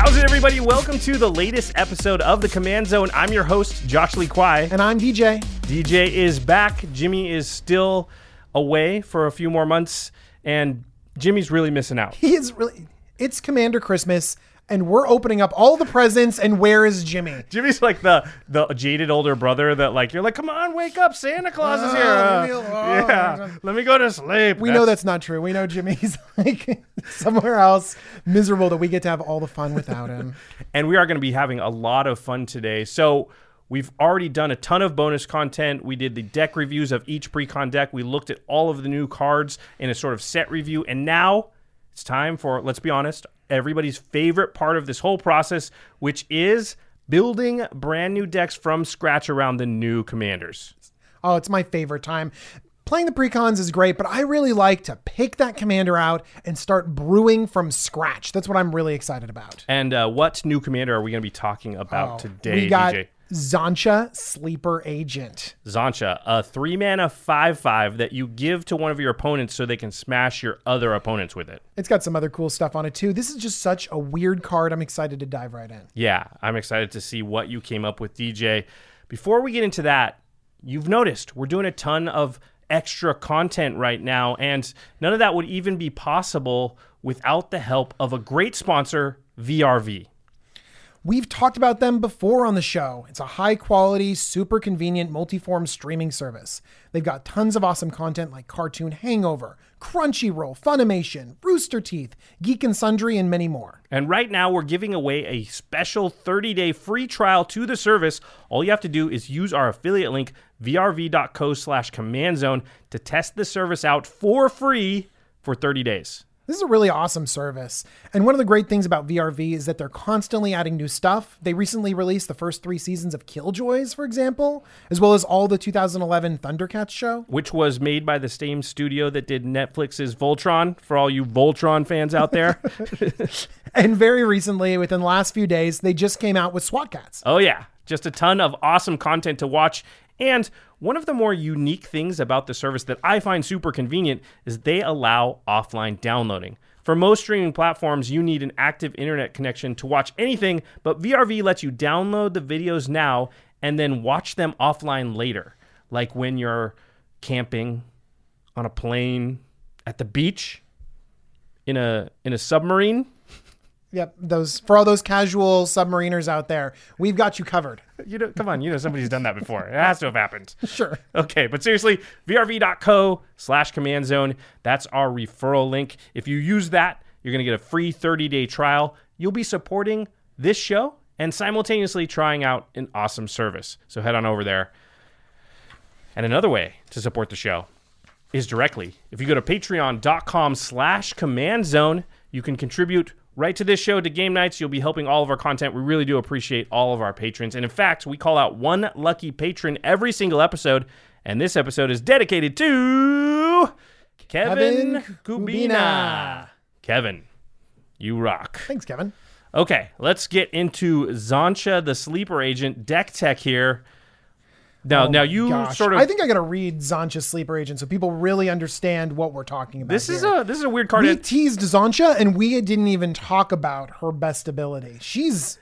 How's it, everybody? Welcome to the latest episode of the Command Zone. I'm your host, Josh Lee Kwai. And I'm DJ. DJ is back. Jimmy is still away for a few more months, and Jimmy's really missing out. He is really. It's Commander Christmas, and we're opening up all the presents. And where is Jimmy? Jimmy's like the the jaded older brother that like you're like, come on, wake up, Santa Claus is here. Ah, Uh, yeah, let me go to sleep. We know that's not true. We know Jimmy's like somewhere else, miserable that we get to have all the fun without him. and we are going to be having a lot of fun today. So we've already done a ton of bonus content. We did the deck reviews of each pre-con deck. We looked at all of the new cards in a sort of set review, and now it's time for let's be honest, everybody's favorite part of this whole process, which is building brand new decks from scratch around the new commanders. Oh, it's my favorite time. Playing the precons is great, but I really like to pick that commander out and start brewing from scratch. That's what I'm really excited about. And uh, what new commander are we going to be talking about Oh, today, we got DJ? Xantcha Sleeper Agent. Xantcha, a three mana five five that you give to one of your opponents so they can smash your other opponents with it. It's got some other cool stuff on it too. This is just such a weird card. I'm excited to dive right in. Yeah, I'm excited to see what you came up with, DJ. Before we get into that, you've noticed we're doing a ton of extra content right now, and none of that would even be possible without the help of a great sponsor, VRV. We've talked about them before on the show. It's a high quality, super convenient multi-form streaming service. They've got tons of awesome content like Cartoon Hangover, Crunchyroll, Funimation, Rooster Teeth, Geek and Sundry, and many more. And right now, we're giving away a special 30 day free trial to the service. All you have to do is use our affiliate link, vrv.co slash command zone, to test the service out for free for 30 days. This is a really awesome service. And one of the great things about VRV is that they're constantly adding new stuff. They recently released the first three seasons of Killjoys, for example, as well as all the 2011 Thundercats show. Which was made by the same studio that did Netflix's Voltron, for all you Voltron fans out there. And very recently, within the last few days, they just came out with SWAT Kats. oh, yeah, just a ton of awesome content to watch. And one of the more unique things about the service that I find super convenient is they allow offline downloading. For most streaming platforms, you need an active internet connection to watch anything, but VRV lets you download the videos now and then watch them offline later. Like when you're camping on a plane at the beach in a in a submarine. Yep, those for all those casual submariners out there, we've got you covered. You know, come on, you know somebody's done that before. It has to have happened. Sure. Okay, but seriously, vrv.co slash command zone. That's our referral link. If you use that, you're going to get a free 30 day trial. You'll be supporting this show and simultaneously trying out an awesome service. So head on over there. And another way to support the show is directly. If you go to patreon.com slash command zone, you can contribute right to this show to game nights. You'll be helping all of our content. We really do appreciate all of our patrons. And in fact, we call out one lucky patron every single episode. And this episode is dedicated to Kevin, Kevin Kubina. Kubina. Kevin, you rock. Thanks, Kevin. Okay, let's get into Xantcha, the sleeper agent, deck tech here. Now, Oh now you gosh. sort of. I think I gotta read Xantcha's sleeper agent so people really understand what we're talking about. this is a this is a weird card. we teased Xantcha and we didn't even talk about her best ability. She's,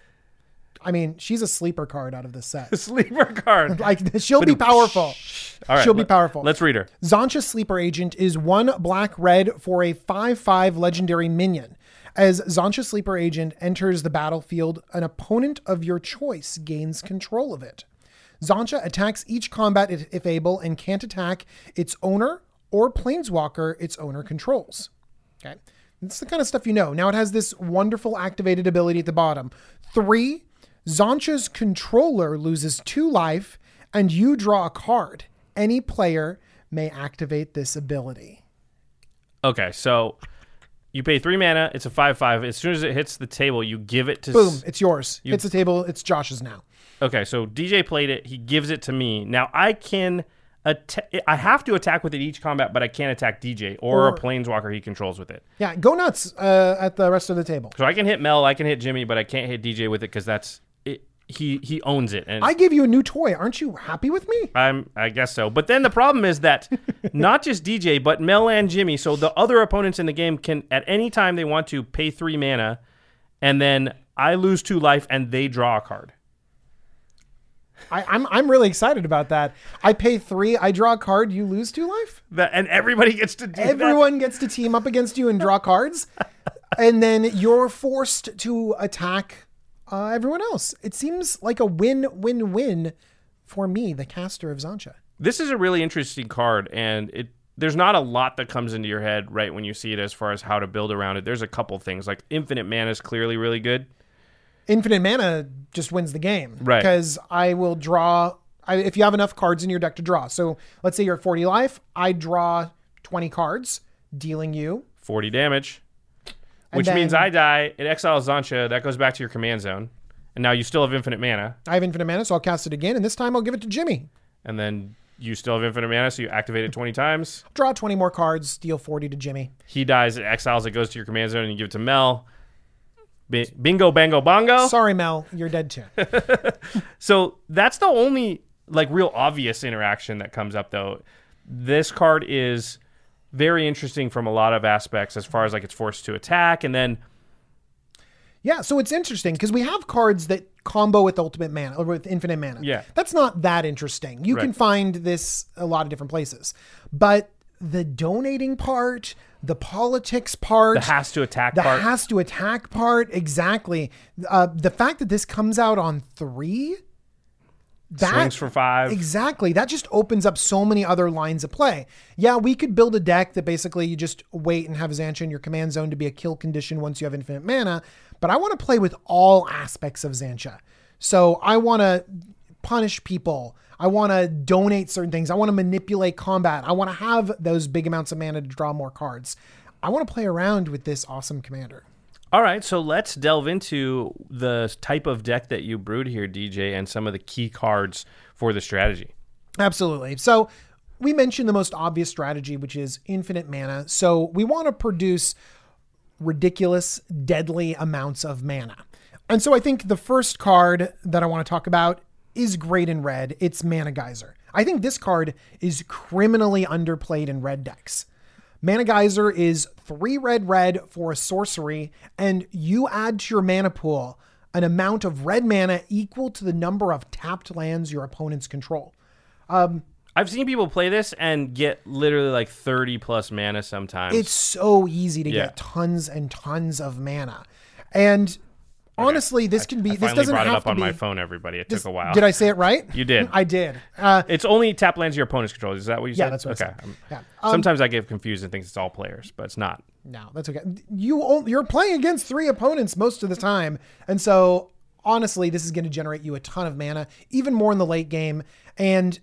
I mean, she's a sleeper card out of this set. sleeper card. Like she'll be powerful. All right, she'll be powerful. Let's read her. Xantcha Sleeper Agent is one black red for a 5 5 legendary minion. As Xantcha Sleeper Agent enters the battlefield, an opponent of your choice gains control of it. Xantcha attacks each combat if, able and can't attack its owner or planeswalker its owner controls. Okay. That's the kind of stuff you know. Now it has this wonderful activated ability at the bottom. Three, Xantcha's controller loses two life and you draw a card. Any player may activate this ability. Okay, so you pay three mana. It's a five five. As soon as it hits the table, you give it to. Boom, it's yours. it's the table, it's Josh's now. Okay, so DJ played it. He gives it to me. Now I can. Atta- I have to attack with it each combat, but I can't attack DJ or, Or- a planeswalker he controls with it. Yeah, go nuts uh, at the rest of the table. So I can hit Mel, I can hit Jimmy, but I can't hit DJ with it because that's it. He he owns it, and I gave you a new toy. Aren't you happy with me? I'm I guess so. But then the problem is that not just DJ, but Mel and Jimmy. So the other opponents in the game can at any time they want to pay three mana, and then I lose two life and they draw a card. I, I'm I'm really excited about that. I pay three, I draw a card, you lose two life. That and everybody gets to do that. Everyone gets to team up against you and draw cards, and then you're forced to attack uh, everyone else. It seems like a win-win-win for me, the caster of Xantcha. This is a really interesting card, and it there's not a lot that comes into your head right when you see it as far as how to build around it. There's a couple things like infinite mana is clearly really good. Infinite mana just wins the game, Right. Because I will draw. I, if you have enough cards in your deck to draw, so let's say you're at 40 life, I draw 20 cards, dealing you 40 damage, which means I die. It exiles Xantcha. That goes back to your command zone, and now you still have infinite mana. I have infinite mana, so I'll cast it again, and this time I'll give it to Jimmy. and then you still have infinite mana, so you activate it 20 times. Draw 20 more cards, deal 40 to Jimmy. He dies, it exiles, it goes to your command zone, and you give it to Mel. Bi- Bingo, bango, bongo. Sorry, Mel, you're dead too. So that's the only like real obvious interaction that comes up, though. This card is very interesting from a lot of aspects, as far as like it's forced to attack, and then Yeah, so it's interesting because we have cards that combo with ultimate mana or with infinite mana. Yeah. That's not that interesting. You can find this a lot of different places. But the donating part, the politics part, the has to attack part. the part. has to attack part, exactly. Uh, the fact that this comes out on three, that swings for five. Exactly. That just opens up so many other lines of play. Yeah, we could build a deck that basically you just wait and have Xantcha in your command zone to be a kill condition once you have infinite mana. But I want to play with all aspects of Xantcha. So I want to punish people. I want to donate certain things. I want to manipulate combat. I want to have those big amounts of mana to draw more cards. I want to play around with this awesome commander. All right, so let's delve into the type of deck that you brewed here, DJ, and some of the key cards for the strategy. Absolutely. So we mentioned the most obvious strategy, which is infinite mana. So we want to produce ridiculous, deadly amounts of mana. And so I think the first card that I want to talk about is great in red. It's Mana Geyser. I think this card is criminally underplayed in red decks. Mana Geyser is three red red for a sorcery, and you add to your mana pool an amount of red mana equal to the number of tapped lands your opponents control. Um, I've seen people play this and get literally like 30 plus mana sometimes. It's so easy to Yeah. get tons and tons of mana. And honestly, this can be I this doesn't brought it have up to on be my phone, everybody. It this- took a while. Did I say it right? You did. I did. Uh, It's only tap lands your opponent's control. Is that what you said? Yeah, that's what I okay. said. Um, Yeah. Um, Sometimes I get confused and think it's all players, but it's not. No, that's okay. You you're playing against three opponents most of the time, and so honestly, this is going to generate you a ton of mana, even more in the late game, and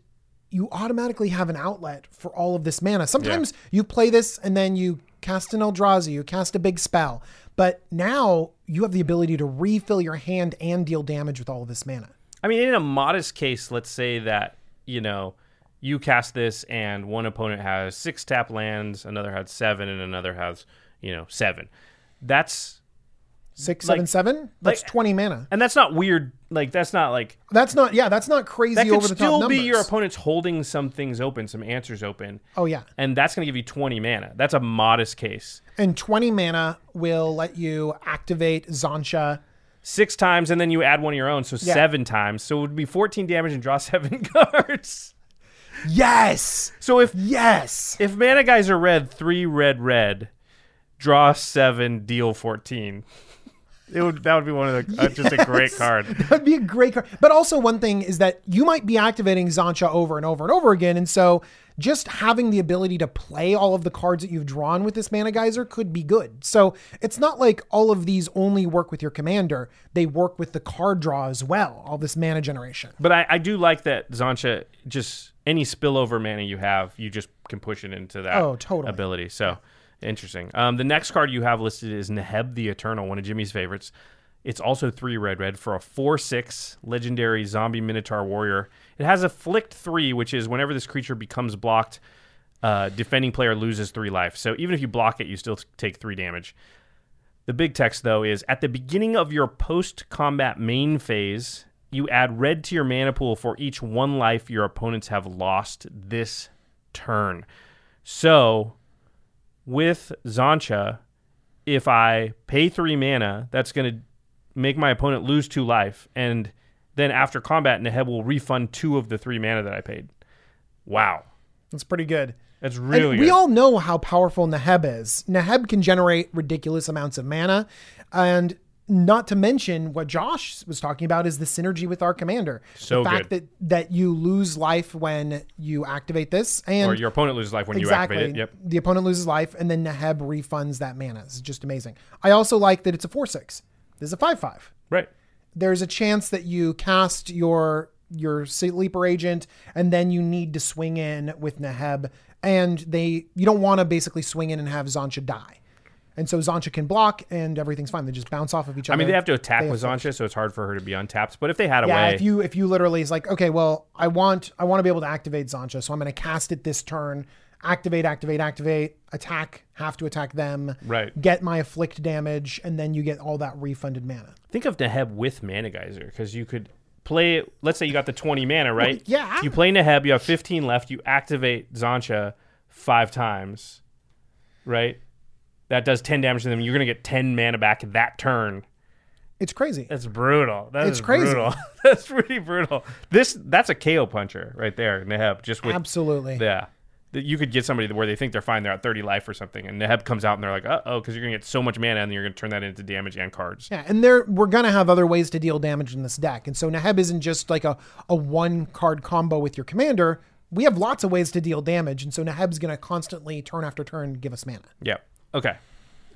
you automatically have an outlet for all of this mana. Sometimes you play this and then you cast an Eldrazi, you cast a big spell, but now you have the ability to refill your hand and deal damage with all of this mana. I mean, in a modest case, let's say that, you know, you cast this and one opponent has six tap lands, another has seven, and another has, you know, seven. That's Six, Like- seven, seven. That's like- 20 mana. And that's not weird. Like that's not like That's not, yeah, that's not crazy that could over the top still be your opponent's holding some things open, some answers open, Oh, yeah. and that's going to give you 20 mana. That's a modest case. And 20 mana will let you activate Xantcha. Six times, and then you add one of your own, so Yeah. seven times. So it would be 14 damage and draw seven cards. Yes. So if Yes. if Mana Geyser red, three red, red, draw seven, deal 14. It would that would be one of the uh, just a great card. That'd be a great card. But also, one thing is that you might be activating Xantcha over and over and over again. And so just having the ability to play all of the cards that you've drawn with this mana geyser could be good. So it's not like all of these only work with your commander, they work with the card draw as well, all this mana generation. But I, I do like that Xantcha just any spillover mana you have, you just can push it into that Oh, totally. ability. So interesting. Um, the next card you have listed is Neheb the Eternal, one of Jimmy's favorites. It's also three red red for a four six legendary zombie minotaur warrior. It has afflict three, which is whenever this creature becomes blocked, uh, defending player loses three life. So even if you block it, you still take three damage. The big text, though, is at the beginning of your post combat main phase, you add red to your mana pool for each one life your opponents have lost this turn. So, with Xantcha, if I pay three mana, that's going to make my opponent lose two life. And then after combat, Neheb will refund two of the three mana that I paid. Wow. That's pretty good. That's And really we good. all know how powerful Neheb is. Neheb can generate ridiculous amounts of mana, and not to mention what Josh was talking about is the synergy with our commander. So the fact good. that that you lose life when you activate this, and or your opponent loses life when exactly you activate it. Yep. the opponent loses life, and then Neheb refunds that mana. It's just amazing. I also like that it's a four six. This is a five five Right. There's a chance that you cast your your sleeper agent and then you need to swing in with Neheb and they you don't want to basically swing in and have Xantcha die. And so Xantcha can block and everything's fine. They just bounce off of each other. I mean, they have to attack They with Xantcha, so it's hard for her to be untapped. But if they had a Yeah, way, if you if you literally is like, okay, well, I want I want to be able to activate Xantcha, so I'm going to cast it this turn, activate, activate, activate, attack, have to attack them, Right. Get my afflict damage, and then you get all that refunded mana. think of Neheb with Mana Geyser because you could play. Let's say you got the twenty mana, right? yeah. You play Neheb. You have fifteen left. You activate Xantcha five times, right? That does ten damage to them. You're gonna get ten mana back that turn. It's crazy. That's brutal. That It's crazy. brutal. that's pretty brutal. This that's a KO puncher right there, Neheb. Just with Absolutely. yeah. That You could get somebody where they think they're fine, they're at 30 life or something, and Neheb comes out and they're like, uh oh, because you're going to get so much mana and you're going to turn that into damage and cards. Yeah, and there we're gonna have other ways to deal damage in this deck, and so Neheb isn't just like a a one card combo with your commander. We have lots of ways to deal damage, and so Neheb's gonna constantly turn after turn give us mana. Yeah. Okay.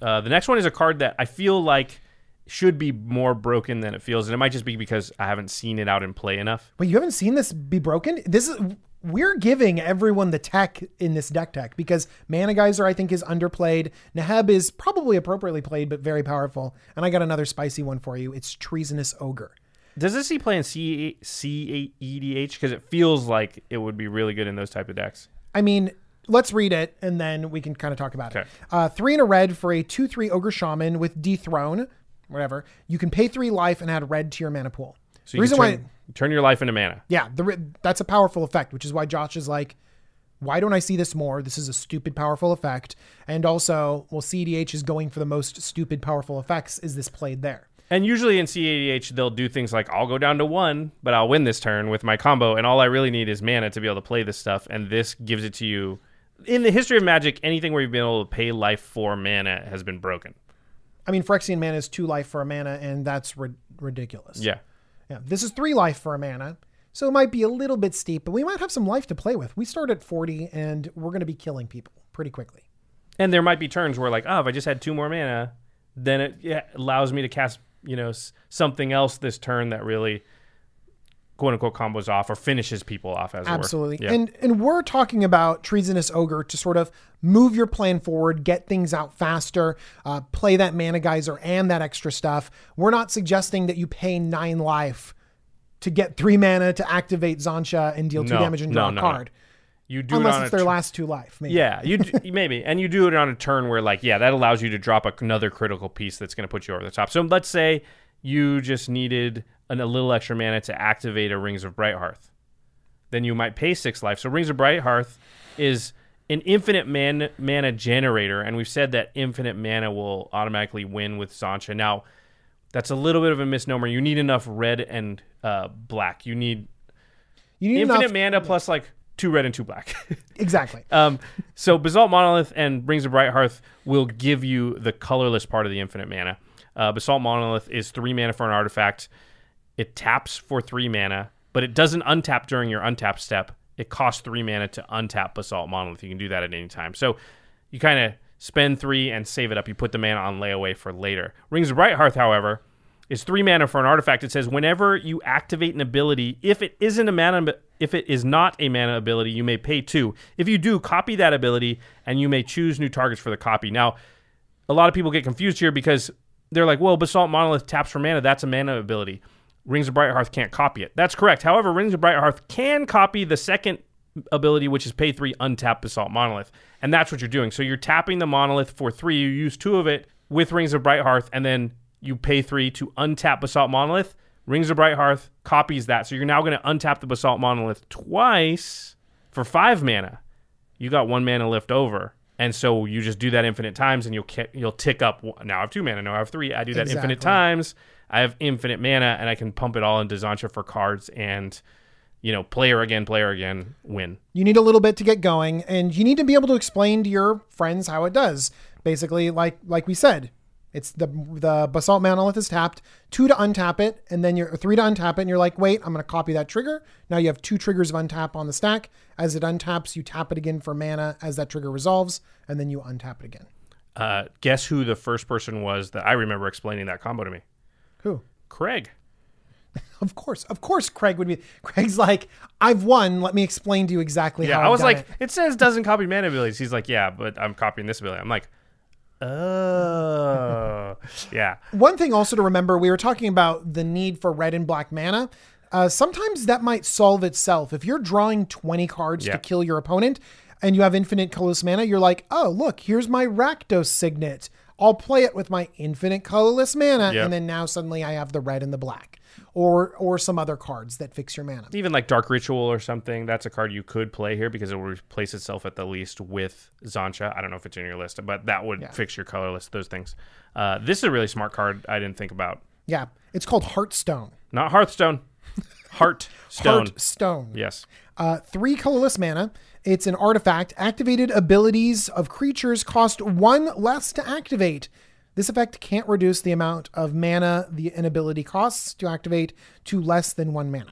Uh, the next one is a card that I feel like should be more broken than it feels, and it might just be because I haven't seen it out in play enough. But you haven't seen this be broken. This is we're giving everyone the tech in this deck tech because Mana Geyser I think is underplayed. Neheb is probably appropriately played, but very powerful. And I got another spicy one for you. It's Treasonous Ogre. Does this see play in C C E D H? Because it feels like it would be really good in those type of decks. I mean, let's read it and then we can kind of talk about it. Uh, three in a red for a 2 3 Ogre Shaman with Dethrone, whatever. You can pay three life and add red to your mana pool. So you reason can why, turn, turn your life into mana. yeah, the, that's a powerful effect, which is why Josh is like, why don't I see this more? This is a stupid powerful effect. And also, well, cEDH is going for the most stupid powerful effects. Is this played there? And usually in cEDH, they'll do things like I'll go down to one, but I'll win this turn with my combo, and all I really need is mana to be able to play this stuff, and this gives it to you. In the history of Magic, anything where you've been able to pay life for mana has been broken. I mean, Phyrexian mana is two life for a mana, and that's ri- ridiculous. Yeah. Yeah, this is three life for a mana. So it might be a little bit steep, but we might have some life to play with. We start at 40 and we're going to be killing people pretty quickly. And there might be turns where, like, oh, if I just had two more mana, then it yeah, allows me to cast, you know, something else this turn that really, quote unquote, combos off or finishes people off, as. Absolutely. Yeah. And and we're talking about Treasonous Ogre to sort of move your plan forward, get things out faster, uh, play that mana geyser and that extra stuff. We're not suggesting that you pay nine life to get three mana to activate Xantcha and deal two No, damage and draw no, a no. card. You do Unless it on it's a their tur- last two life. Maybe. Yeah, you maybe, and you do it on a turn where like yeah, that allows you to drop another critical piece that's going to put you over the top. So let's say you just needed an, a little extra mana to activate a Rings of Bright Hearth, then you might pay six life. So Rings of Bright Hearth is an infinite man, mana generator, and we've said that infinite mana will automatically win with Xantcha. Now, that's a little bit of a misnomer. You need enough red and uh, black. You need You need infinite enough. mana plus like two red and two black. Exactly. Um, so Basalt Monolith and Rings of Bright Hearth will give you the colorless part of the infinite mana. Uh, Basalt Monolith is three mana for an artifact. It taps for three mana, but it doesn't untap during your untap step. It costs three mana to untap Basalt Monolith. You can do that at any time. So you kind of spend three and save it up. You put the mana on layaway for later. Rings of Bright Hearth, however, is three mana for an artifact. It says whenever you activate an ability, if it isn't a mana, if it is not a mana ability, you may pay two. If you do, copy that ability, and you may choose new targets for the copy. Now, a lot of people get confused here because they're like, "Well, Basalt Monolith taps for mana. That's a mana ability. Rings of Bright Hearth can't copy it." That's correct. However, Rings of Bright Hearth can copy the second ability, which is pay three, untap Basalt Monolith, and that's what you're doing. So you're tapping the Monolith for three. You use two of it with Rings of Bright Hearth, and then you pay three to untap Basalt Monolith. Rings of Bright Hearth copies that, so you're now going to untap the Basalt Monolith twice for five mana. You got one mana left over, and so you just do that infinite times, and you'll you'll tick up. Now I have two mana. Now I have three. I do that infinite times. I have infinite mana, and I can pump it all into Xantcha for cards, and you know, player again, player again, win. You need a little bit to get going, and you need to be able to explain to your friends how it does. Basically, like like we said, it's the the basalt monolith is tapped, two to untap it, and then you're three to untap it, and you're like, wait, I'm gonna copy that trigger. Now you have two triggers of untap on the stack. As it untaps, you tap it again for mana as that trigger resolves, and then you untap it again. Uh, guess who the first person was that I remember explaining that combo to me? Who? Craig. Of course, of course, Craig would be. Craig's like, I've won. Let me explain to you exactly Yeah, how. I was like, it." it. says doesn't copy mana abilities. He's like, yeah, but I'm copying this ability. I'm like, oh, yeah. One thing also to remember, we were talking about the need for red and black mana. Uh, sometimes that might solve itself. If you're drawing 20 cards Yeah. to kill your opponent and you have infinite colorless mana, you're like, oh, look, here's my Rakdos Signet. I'll play it with my infinite colorless mana, Yep. and then now suddenly I have the red and the black, or or some other cards that fix your mana. Even like Dark Ritual or something, that's a card you could play here because it will replace itself at the least with Xantcha. I don't know if it's in your list, but that would fix your colorless, those things. Uh, this is a really smart card I didn't think about. Yeah, it's called Heartstone. Not Hearthstone, Heartstone. Heartstone. Yes. Uh, three colorless mana. It's an artifact. Activated abilities of creatures cost one less to activate. This effect can't reduce the amount of mana the inability costs to activate to less than one mana.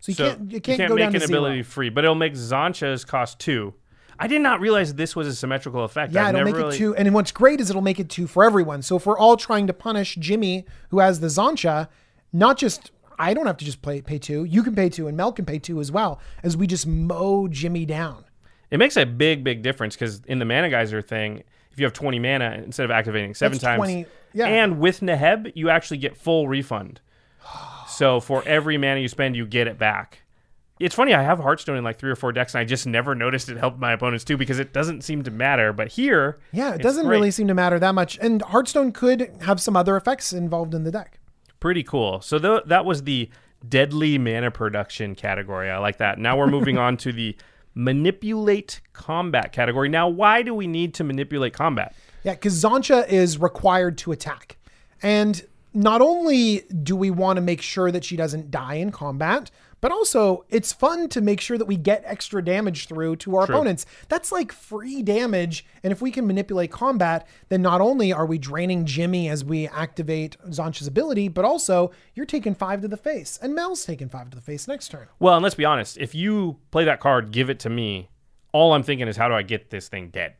So you So can't you can't, go make down an to zero. ability free, but it'll make Xantcha's cost two. I did not realize this was a symmetrical effect. Yeah, I've it'll make really- it two. And what's great is it'll make it two for everyone. So if we're all trying to punish Jimmy, who has the Xantcha, not just I don't have to just play, pay two. You can pay two, and Mel can pay two as well, as we just mow Jimmy down. It makes a big, big difference because in the mana geyser thing, if you have 20 mana, instead of activating seven That's times, 20 yeah. and with Neheb, you actually get full refund. so for every mana you spend, you get it back. It's funny, I have Heartstone in like three or four decks, and I just never noticed it helped my opponents too because it doesn't seem to matter. But here, Yeah, it doesn't great. really seem to matter that much. And Heartstone could have some other effects involved in the deck. Pretty cool. So th- that was the deadly mana production category. I like that. Now we're moving on to the manipulate combat category. Now, why do we need to manipulate combat? Yeah, because Xantcha is required to attack. And not only do we want to make sure that she doesn't die in combat, but also it's fun to make sure that we get extra damage through to our opponents. That's like free damage. And if we can manipulate combat, then not only are we draining Jimmy as we activate Xantcha's ability, but also you're taking five to the face, and Mel's taking five to the face next turn. Well, and let's be honest, if you play that card, give it to me, all I'm thinking is how do I get this thing dead?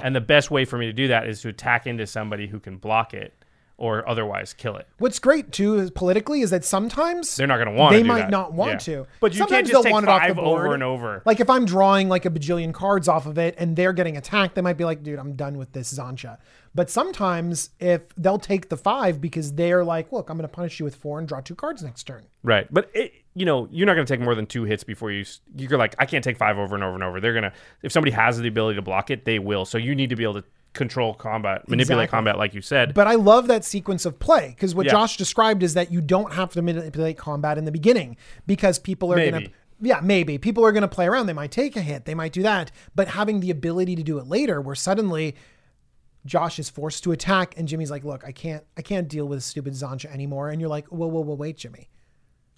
And the best way for me to do that is to attack into somebody who can block it or otherwise kill it. What's great too is politically is that sometimes They're not going to want. they might that. not want Yeah. to. But you Sometimes can't just they'll take want it off the board. over and over. Like if I'm drawing like a bajillion cards off of it and they're getting attacked, they might be like, dude, I'm done with this Xantcha. But sometimes if they'll take the five because they're like, look, I'm going to punish you with four and draw two cards next turn. Right, but it, you know you're not going to take more than two hits before you. You're like, I can't take five over and over and over. They're gonna if somebody has the ability to block it, they will. So you need to be able to control combat, manipulate Exactly. combat, like you said. But I love that sequence of play because what Yeah. Josh described is that you don't have to manipulate combat in the beginning because people are going to. Yeah, maybe. People are going to play around. They might take a hit. They might do that. But having the ability to do it later, where suddenly Josh is forced to attack and Jimmy's like, look, I can't I can't deal with stupid Xantcha anymore. And you're like, whoa, whoa, whoa, wait, Jimmy.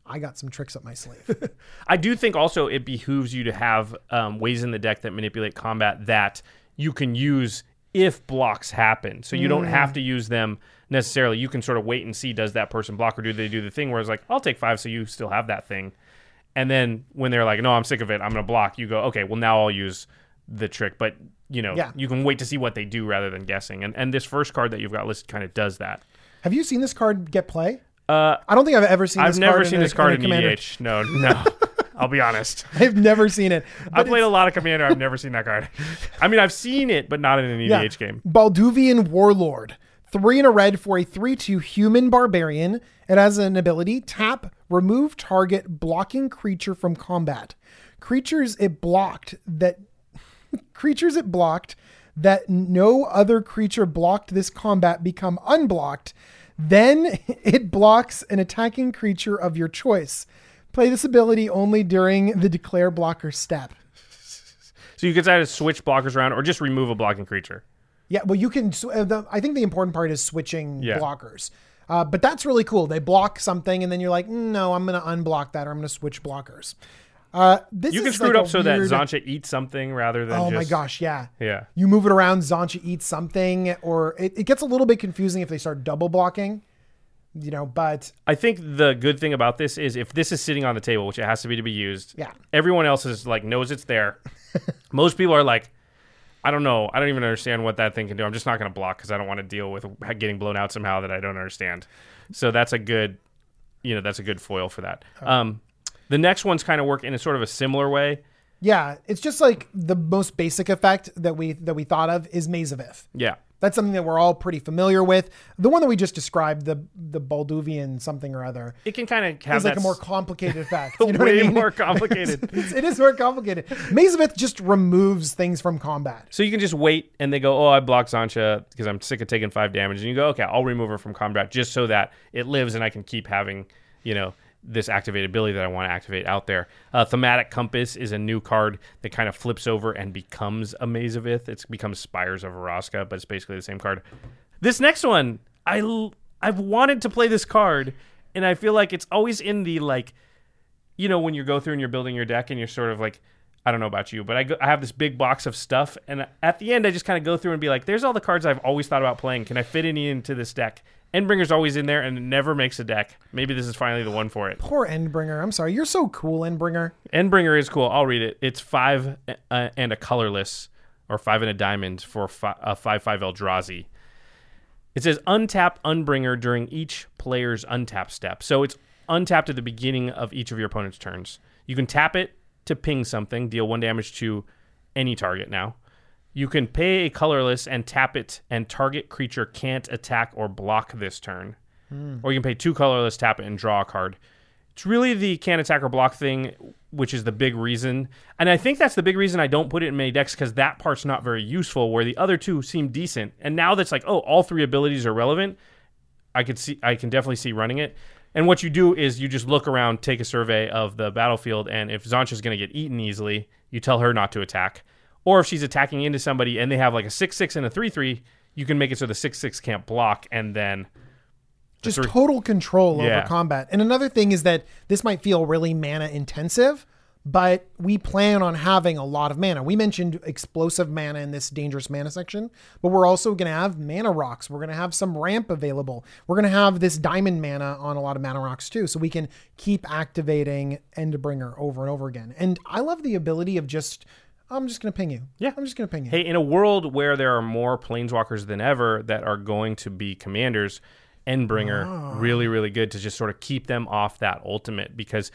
I got some tricks up my sleeve. I do think also it behooves you to have um, ways in the deck that manipulate combat that you can use if blocks happen. So you don't have to use them necessarily. You can sort of wait and see does that person block or do they do the thing where it's like I'll take five so you still have that thing. And then when they're like, no, I'm sick of it, I'm gonna block. You go, okay, well now I'll use the trick. But you know, Yeah. you can wait to see what they do rather than guessing. And and this first card that you've got listed kind of does that. have you seen this card get play? Uh, I don't think I've ever seen I've this never card seen this card a in, Commander. EDH. No, no. I'll be honest. I've never seen it. I played a lot of Commander. I've never seen that card. I mean, I've seen it, but not in an EDH game. Balduvian Warlord. Three in a red for a 3 2 human barbarian. It has an ability tap, remove target blocking creature from combat. Creatures it blocked that. creatures it blocked that no other creature blocked this combat become unblocked. Then it blocks an attacking creature of your choice. Play this ability only during the declare blocker step. So you can either switch blockers around or just remove a blocking creature. Yeah, well, you can. uh, The, I think the important part is switching Yeah. blockers. Uh, but that's really cool. They block something, and then you're like, "Mm, no, I'm going to unblock that, or I'm going to switch blockers. Uh, this You can screw like it up so weird- that Xantcha eats something rather than Oh just. my gosh, yeah. Yeah. You move it around, Xantcha eats something, or it, it gets a little bit confusing if they start double blocking. You know, but I think the good thing about this is if this is sitting on the table, which it has to be to be used. Yeah. Everyone else is like knows it's there. Most people are like, I don't know. I don't even understand what that thing can do. I'm just not going to block because I don't want to deal with getting blown out somehow that I don't understand. So that's a good, you know, that's a good foil for that. Um, the next ones kind of work in a sort of a similar way. yeah, it's just like the most basic effect that we that we thought of is Maze of Ith. Yeah. That's something that we're all pretty familiar with. The one that we just described, the the Balduvian something or other, It can kind of have is like a more complicated effect. You know way what I mean? more complicated. It's- it is more complicated. Maze of just removes things from combat. So you can just wait and they go, Oh, I blocked Xantcha because I'm sick of taking five damage. And you go, Okay, I'll remove her from combat just so that it lives and I can keep having, you know, this activated ability that I want to activate out there. Uh, Thaumatic Compass is a new card that kind of flips over and becomes a Maze of Ith. It becomes Spires of Orazca, but it's basically the same card. This next one, I l- I've wanted to play this card, and I feel like it's always in the like you know, when you go through and you're building your deck and you're sort of like, I don't know about you, but I, go, I have this big box of stuff. And at the end, I just kind of go through and be like, there's all the cards I've always thought about playing. Can I fit any into this deck? Endbringer's always in there and it never makes a deck. Maybe this is finally the one for it. Poor Endbringer. I'm sorry. You're so cool, Endbringer. Endbringer is cool. I'll read it. It's five uh, and a colorless, or five and a diamond for fi- a five five Eldrazi. It says untap Endbringer during each player's untap step. So it's untapped at the beginning of each of your opponent's turns. You can tap it to ping something, deal one damage to any target now. You can pay a colorless and tap it, and target creature can't attack or block this turn. Hmm. Or you can pay two colorless, tap it, and draw a card. It's really the can't attack or block thing, which is the big reason. And I think that's the big reason I don't put it in many decks because that part's not very useful, where the other two seem decent. And now that's like, oh, all three abilities are relevant. I could see, I can definitely see running it. And what you do is you just look around, take a survey of the battlefield, and if Xantcha's going to get eaten easily, you tell her not to attack. Or if she's attacking into somebody and they have like a six six and a three three, you can make it so the six six can't block, and then Just three- total control Yeah. over combat. And another thing is that this might feel really mana intensive, but we plan on having a lot of mana. We mentioned explosive mana in this dangerous mana section, but we're also going to have mana rocks. We're going to have some ramp available. We're going to have this diamond mana on a lot of mana rocks too, so we can keep activating Endbringer over and over again. And I love the ability of just, I'm just going to ping you. Yeah. I'm just going to ping you. Hey, in a world where there are more planeswalkers than ever that are going to be commanders, Endbringer Ah. really, really good to just sort of keep them off that ultimate because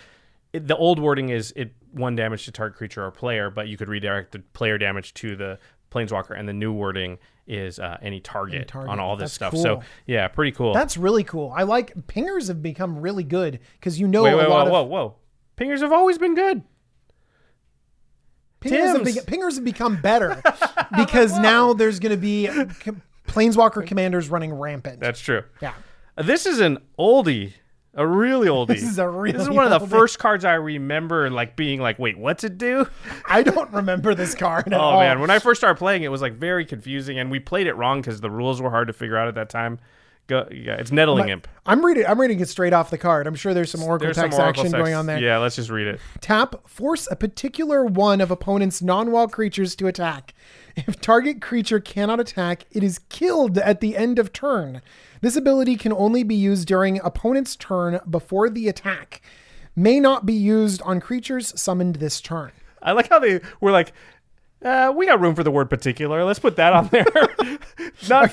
it, the old wording is it one damage to target creature or player, but you could redirect the player damage to the planeswalker, and the new wording is uh, any target, target. on all this That's stuff. cool. So yeah, pretty cool. That's really cool. I like pingers have become really good because you know wait, a wait, lot whoa, of whoa, whoa! Pingers have always been good. Pingers have, be- pingers have become better because now there's going to be planeswalker commanders running rampant. That's true. yeah. Uh, this is an oldie, a really oldie. This is a This is really one of the first cards I remember, like being like, "Wait, what's it do?" I don't remember this card at Oh all. man, when I first started playing, it was like very confusing, and we played it wrong because the rules were hard to figure out at that time. Go, yeah, it's nettling imp. I'm reading. I'm reading it straight off the card. I'm sure there's some Oracle There's text some Oracle action text. going on there. Yeah, let's just read it. Tap, force a particular one of opponent's non-wall creatures to attack. If target creature cannot attack, it is killed at the end of turn. This ability can only be used during opponent's turn before the attack. May not be used on creatures summoned this turn. I like how they were like, uh, "We got room for the word particular. Let's put that on there." Not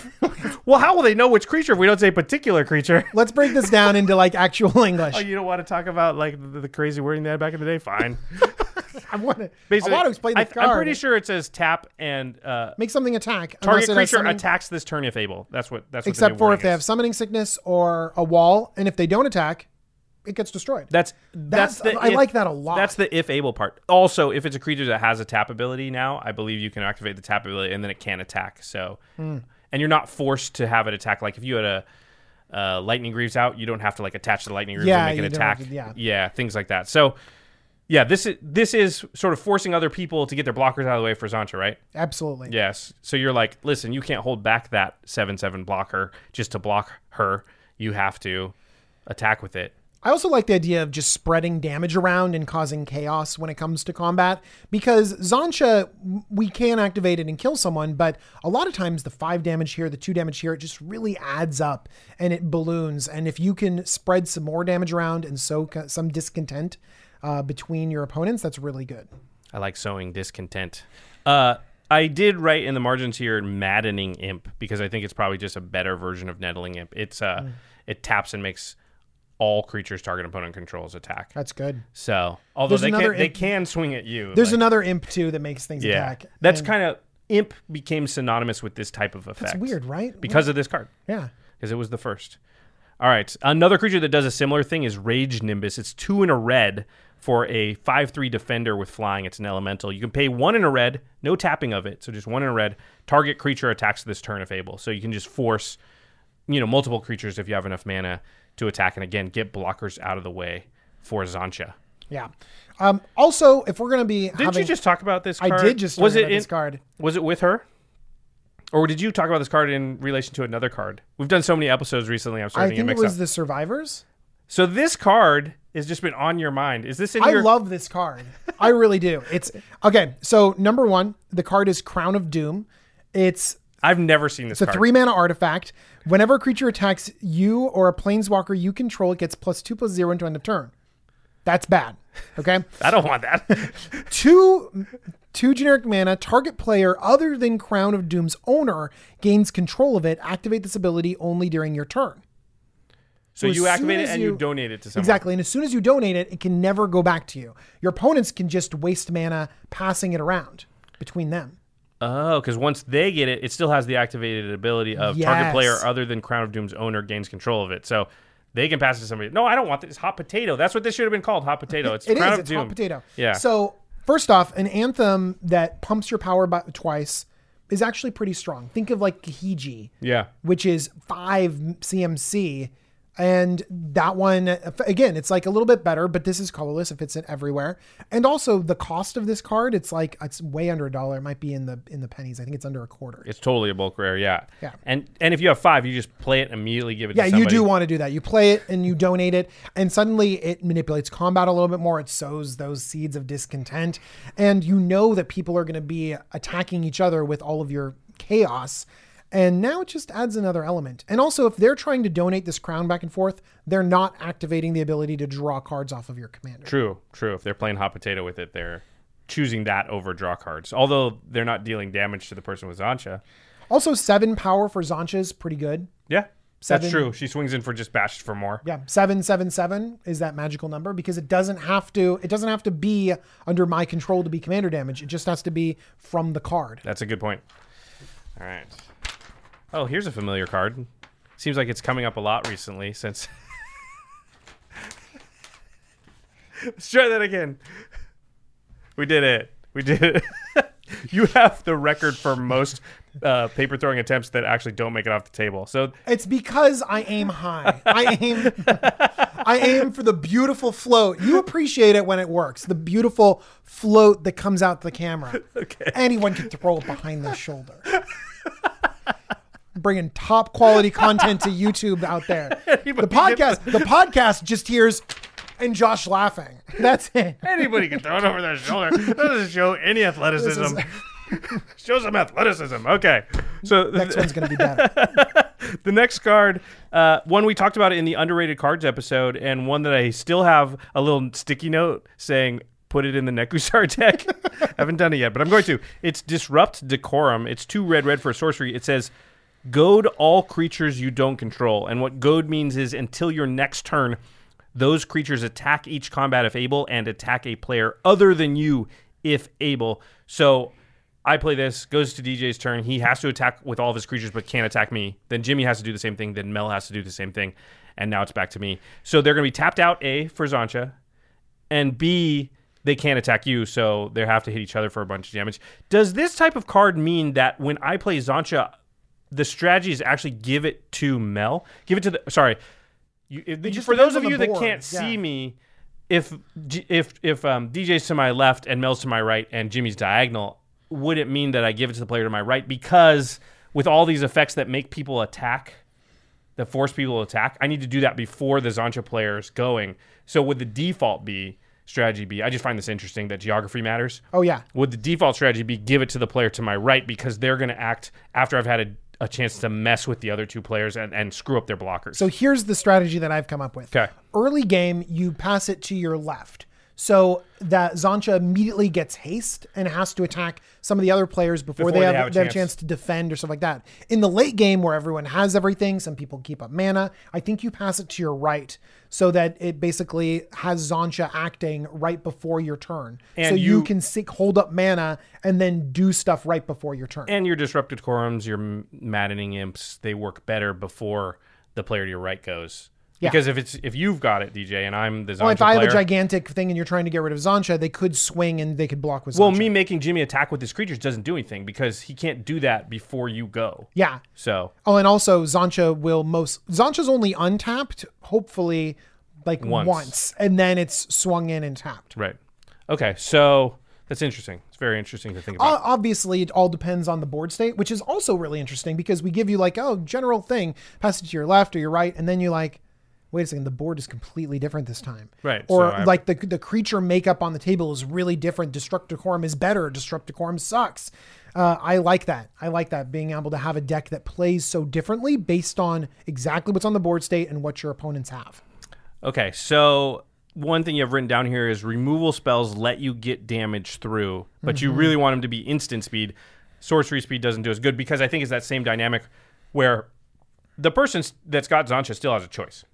well. How will they know which creature if we don't say particular creature? Let's break this down into like actual English. Oh, you don't want to talk about like the, the crazy wording they had back in the day? Fine. I want to. I want to explain the I, card. I'm pretty sure it says tap and uh, Make something attack. target creature something- attacks this turn if able. That's what. That's what Except for if wording they have summoning sickness or a wall, and if they don't attack, it gets destroyed. That's that's, That's- the I if- like that a lot. That's the if able part. Also, if it's a creature that has a tap ability now, I believe you can activate the tap ability and then it can attack. So, Hmm. and you're not forced to have it attack. Like if you had a uh, lightning greaves out, you don't have to like attach the lightning greaves Yeah, and make it attack. to- yeah. things like that. So, yeah, this is this is sort of forcing other people to get their blockers out of the way for Xantcha, right? Absolutely. Yes. So you're like, listen, you can't hold back that seven seven blocker just to block her. You have to attack with it. I also like the idea of just spreading damage around and causing chaos when it comes to combat because Xantcha, we can activate it and kill someone, but a lot of times the five damage here, the two damage here, it just really adds up and it balloons. And if you can spread some more damage around and sow some discontent uh, between your opponents, that's really good. I like sowing discontent. Uh, I did write in the margins here maddening imp because I think it's probably just a better version of nettling imp. It's uh, Hmm. it taps and makes all creatures target opponent controls attack. That's good. So although There's they can, they can swing at you. There's like- another imp too that makes things yeah. attack. That's kind of imp became synonymous with this type of effect. that's weird, right? because of this card. yeah. because it was the first. All right, another creature that does a similar thing is Rage Nimbus. It's two in a red for a five-three defender with flying. It's an elemental. You can pay one in a red, no tapping of it, so just one in a red. Target creature attacks this turn if able. So you can just force, you know, multiple creatures if you have enough mana to attack, and again get blockers out of the way for Xantcha. Yeah. Um, also, if we're gonna be Didn't you just talk about this? I card? did just was it in, this card. Was it with her? Or did you talk about this card in relation to another card? We've done so many episodes recently. I'm I starting to think it mix was up. the survivors. So this card has just been on your mind. Is this in I your? love this card. I really do. It's okay. So number one, the card is Crown of Doom. It's I've never seen this it's a card. three mana artifact. Whenever a creature attacks you or a planeswalker you control, it gets plus two plus zero until end of turn. That's bad. Okay. I don't want that. two two generic mana target player other than crown of doom's owner gains control of it activate this ability only during your turn so as you activate it and you, you- donate it to someone. exactly and as soon as you donate it it can never go back to you your opponents can just waste mana passing it around between them Oh, because once they get it, it still has the activated ability of target player other than Crown of Doom's owner gains control of it. So they can pass it to somebody. No, I don't want this. Hot potato. That's what this should have been called. Hot potato. It's It is. Crown of It's Doom. hot potato. Yeah. So first off, an anthem that pumps your power by twice is actually pretty strong. Think of like Kahiji, yeah. which is five CMC, and that one again, it's like a little bit better, but this is colorless. It fits in everywhere, and also the cost of this card, it's like it's way under a dollar. It might be in the in the pennies. I think it's under a quarter. It's totally a bulk rare. Yeah. Yeah. And and if you have five, you just play it and immediately give it. Yeah, to you do want to do that. You play it and you donate it, and suddenly it manipulates combat a little bit more. It sows those seeds of discontent, and you know that people are going to be attacking each other with all of your chaos. And now it just adds another element. And also, if they're trying to donate this crown back and forth, they're not activating the ability to draw cards off of your commander. True, true. If they're playing hot potato with it, they're choosing that over draw cards. Although they're not dealing damage to the person with Xantcha. Also, seven power for Xantcha is pretty good. Yeah. Seven, That's true. She swings in for just bashed for more. Yeah, seven seven seven is that magical number because it doesn't have to. It doesn't have to be under my control to be commander damage. It just has to be from the card. That's a good point. All right. Oh, here's a familiar card. Seems like it's coming up a lot recently since. Let's try that again. We did it. We did it. you have the record for most uh, paper throwing attempts that actually don't make it off the table. So It's because I aim high. I aim. I aim for the beautiful float. You appreciate it when it works. The beautiful float that comes out the camera. Okay. Anyone can throw it behind the shoulder. Bringing top quality content to YouTube out there. The podcast. The podcast just hears and Josh laughing. That's it. anybody can throw it over their shoulder. That doesn't show any athleticism. show some athleticism. Okay. So Next one's gonna be better. the next card, uh, one we talked about in the underrated cards episode, and one that I still have a little sticky note saying put it in the Nekusar deck. I Haven't done it yet, but I'm going to. It's Disrupt Decorum. It's two red red for a sorcery. It says goad all creatures you don't control. And what goad means is until your next turn, those creatures attack each combat if able and attack a player other than you if able. So I play this, goes to DJ's turn. He has to attack with all of his creatures, but can't attack me. Then Jimmy has to do the same thing. Then Mel has to do the same thing. And now it's back to me. So they're going to be tapped out, A, for Xantcha, and B, they can't attack you, so they have to hit each other for a bunch of damage. Does this type of card mean that when I play Xantcha, the strategy is actually give it to Mel? Give it to the. Sorry. You, for those of you the that can't yeah. see me, if if if um, DJ's to my left and Mel's to my right and Jimmy's diagonal, would it mean that I give it to the player to my right because with all these effects that make people attack, that force people to attack, I need to do that before the Xantcha player is going. So would the default be strategy be? I just find this interesting that geography matters. Oh yeah. Would the default strategy be give it to the player to my right because they're going to act after I've had a, a chance to mess with the other two players and, and screw up their blockers? So here's the strategy that I've come up with. Okay. Early game, you pass it to your left. So that Xantcha immediately gets haste and has to attack some of the other players before, they, have, they have a chance. chance to defend or stuff like that. In the late game, where everyone has everything, some people keep up mana. I think you pass it to your right so that it basically has Xantcha acting right before your turn. And so you, you- can seek, hold up mana and then do stuff right before your turn. and your Disrupt Decorums, your maddening imps, they work better before the player to your right goes. Yeah. Because if it's if you've got it, DJ, and I'm the Xantcha well, if I have player, a gigantic thing and you're trying to get rid of Xantcha, they could swing and they could block with Xantcha. well, me making Jimmy attack with his creatures doesn't do anything because he can't do that before you go. Yeah. So Oh, and also Xantcha will most Xantcha's only untapped, hopefully, like Once. once. and then it's swung in and tapped. right, okay, so that's interesting. It's very interesting to think about. Obviously, it all depends on the board state, which is also really interesting because we give you like, oh, general thing, pass it to your left or your right, and then you're like, wait a second, the board is completely different this time. Right, Or so like the the creature makeup on the table is really different. Destruct Decorum is better. Destruct Decorum sucks. Uh, I like that. I like that being able to have a deck that plays so differently based on exactly what's on the board state and what your opponents have. Okay, so one thing you have written down here is removal spells let you get damage through, but you really want them to be instant speed. Sorcery speed doesn't do as good because I think it's that same dynamic where the person that's got Xantcha still has a choice.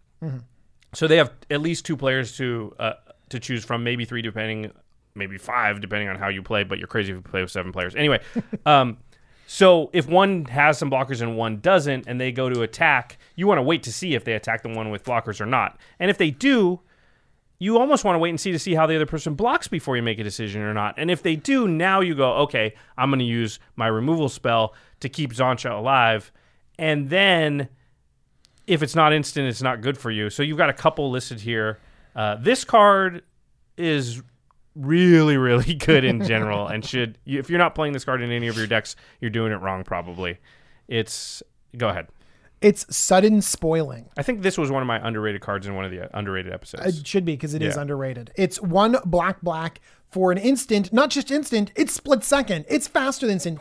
So they have at least two players to uh, to choose from, maybe three depending, maybe five depending on how you play. But you're crazy if you play with seven players. Anyway, um, so if one has some blockers and one doesn't, and they go to attack, you want to wait to see if they attack the one with blockers or not. And if they do, you almost want to wait and see to see how the other person blocks before you make a decision or not. And if they do, now you go, okay, I'm going to use my removal spell to keep Xantcha alive. And then if it's not instant, it's not good for you. So you've got a couple listed here. Uh, this card is really, really good in general, and should if you're not playing this card in any of your decks, you're doing it wrong. Probably. It's go ahead. It's sudden spoiling. I think this was one of my underrated cards in one of the uh, underrated episodes. It should be because it is Yeah. underrated. It's one black black for an instant, not just instant, it's split second. It's faster than instant.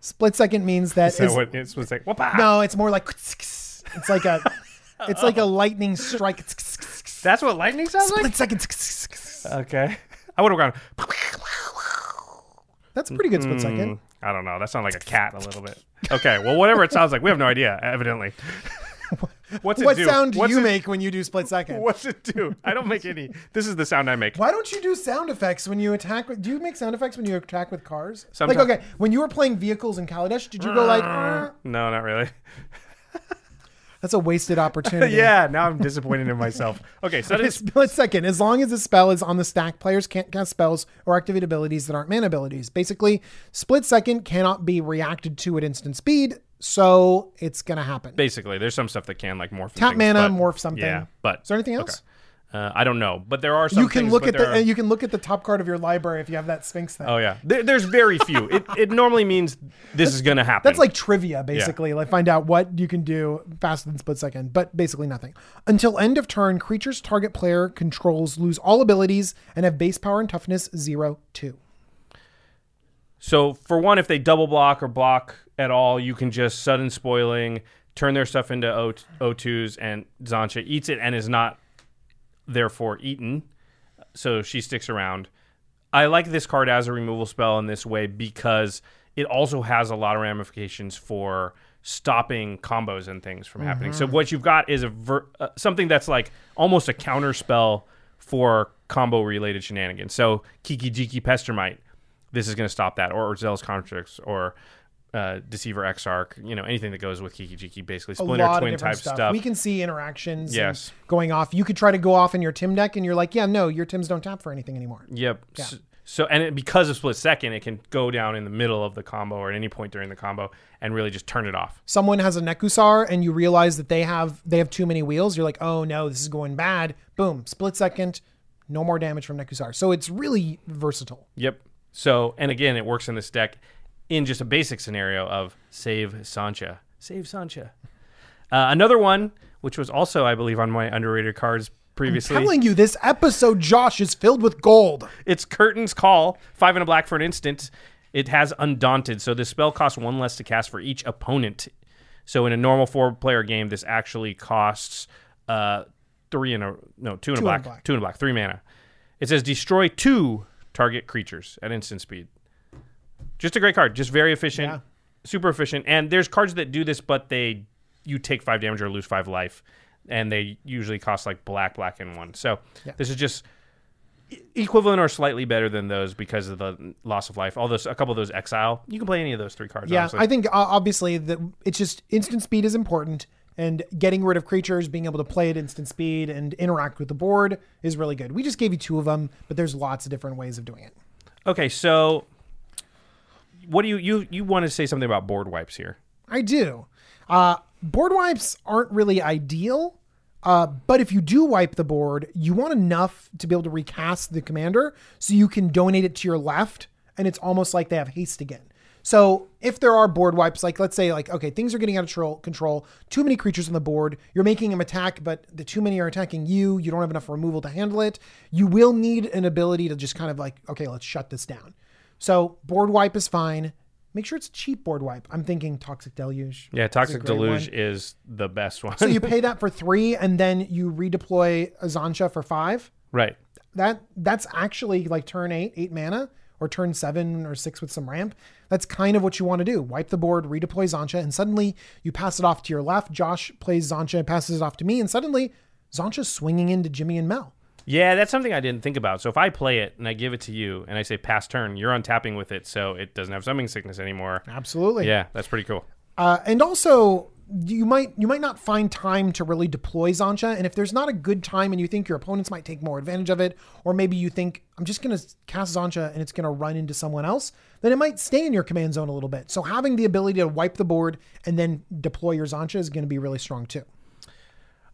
Split second means that Is that is- what it's was like? Whoop-ah! no, it's more like it's like a it's like a lightning strike. That's what lightning sounds like. Split second. Okay, I would have gone. That's a pretty good split second. I don't know. That sounds like a cat a little bit. Okay, well, whatever it sounds like, we have no idea. Evidently. What's it what do? sound do What's you it- make when you do split second? What's it do? I don't make any. This is the sound I make. Why don't you do sound effects when you attack? With, do you make sound effects when you attack with cars? Sometimes- Like, okay, when you were playing vehicles in Kaladesh, did you go like, "Uh," No, not really. That's a wasted opportunity. yeah, now I'm disappointed in myself. Okay, so that is split second. As long as the spell is on the stack, players can't cast spells or activate abilities that aren't mana abilities. Basically, split second cannot be reacted to at instant speed, so it's gonna happen. basically there's some stuff that can like morph. Tap things, mana, morph something. Yeah, but Is there anything okay. Uh, I don't know, but there are some. You can things, look at the are- you can look at the top card of your library if you have that Sphinx thing. Oh yeah, there, there's very few. It it normally means this is gonna happen. That's like trivia, basically. Like find out what you can do faster than split second, but basically nothing. Until end of turn, creatures target player controls lose all abilities and have base power and toughness zero two. So for one, if they double block or block at all, you can just sudden spoiling, turn their stuff into O O2s, and Xantcha eats it and is not therefore eaten. So she sticks around. I like this card as a removal spell in this way because it also has a lot of ramifications for stopping combos and things from happening. So what you've got is a ver- uh, something that's like almost a counter spell for combo related shenanigans. So Kiki Jiki Pestermite, this is going to stop that, or Zealous Conscripts, or uh, Deceiver Exarch, you know, anything that goes with Kiki Jiki, basically Splinter Twin type stuff. stuff. We can see interactions Yes. going off. You could try to go off in your Tim deck and you're like, yeah, no, your Tims don't tap for anything anymore. Yep. S- So, and it, because of split second, it can go down in the middle of the combo or at any point during the combo and really just turn it off. Someone has a Nekusar and you realize that they have they have too many wheels. You're like, oh no, this is going bad. Boom, split second, no more damage from Nekusar. So it's really versatile. Yep. So, and again, it works in this deck in just a basic scenario of save Xantcha. Save Xantcha. Uh, another one, which was also, I believe, on my underrated cards previously. I'm telling you, this episode, Josh, is filled with gold. It's Curtain's Call, five and a black for an instant. It has Undaunted, so this spell costs one less to cast for each opponent. So in a normal four-player game, this actually costs uh, three and a no two and a Two a black, black. two and a black, three mana. It says destroy two target creatures at instant speed. Just a great card, just very efficient, Yeah. super efficient. And there's cards that do this, but they you take five damage or lose five life, and they usually cost like black, black, and one. So this is just equivalent or slightly better than those because of the loss of life. All those, a couple of those exile. You can play any of those three cards. Yeah, honestly. I think uh, obviously that it's just instant speed is important, and getting rid of creatures, being able to play at instant speed and interact with the board is really good. We just gave you two of them, but there's lots of different ways of doing it. Okay, so what do you you you want to say something about board wipes here? I do. Uh, board wipes aren't really ideal, uh, but if you do wipe the board, you want enough to be able to recast the commander so you can donate it to your left, and it's almost like they have haste again. So if there are board wipes, like let's say like okay, things are getting out of tro- control, too many creatures on the board, you're making them attack, but the too many are attacking you, you don't have enough removal to handle it. You will need an ability to just kind of like okay, let's shut this down. So board wipe is fine. Make sure it's a cheap board wipe. I'm thinking Toxic Deluge. Yeah, Toxic great Deluge one. is the best one. So you pay that for three, and then you redeploy Azancha for five. right. That that's actually like turn eight, eight mana, or turn seven or six with some ramp. That's kind of what you want to do. Wipe the board, redeploy Xantcha, and suddenly you pass it off to your left. Josh plays Xantcha, and passes it off to me, and suddenly Xantcha's swinging into Jimmy and Mel. Yeah, that's something I didn't think about. So if I play it and I give it to you and I say pass turn, you're untapping with it, so it doesn't have summoning sickness anymore. Absolutely. Yeah, that's pretty cool. Uh, and also, you might you might not find time to really deploy Xantcha, and if there's not a good time and you think your opponents might take more advantage of it, or maybe you think I'm just going to cast Xantcha and it's going to run into someone else, then it might stay in your command zone a little bit. So having the ability to wipe the board and then deploy your Xantcha is going to be really strong too.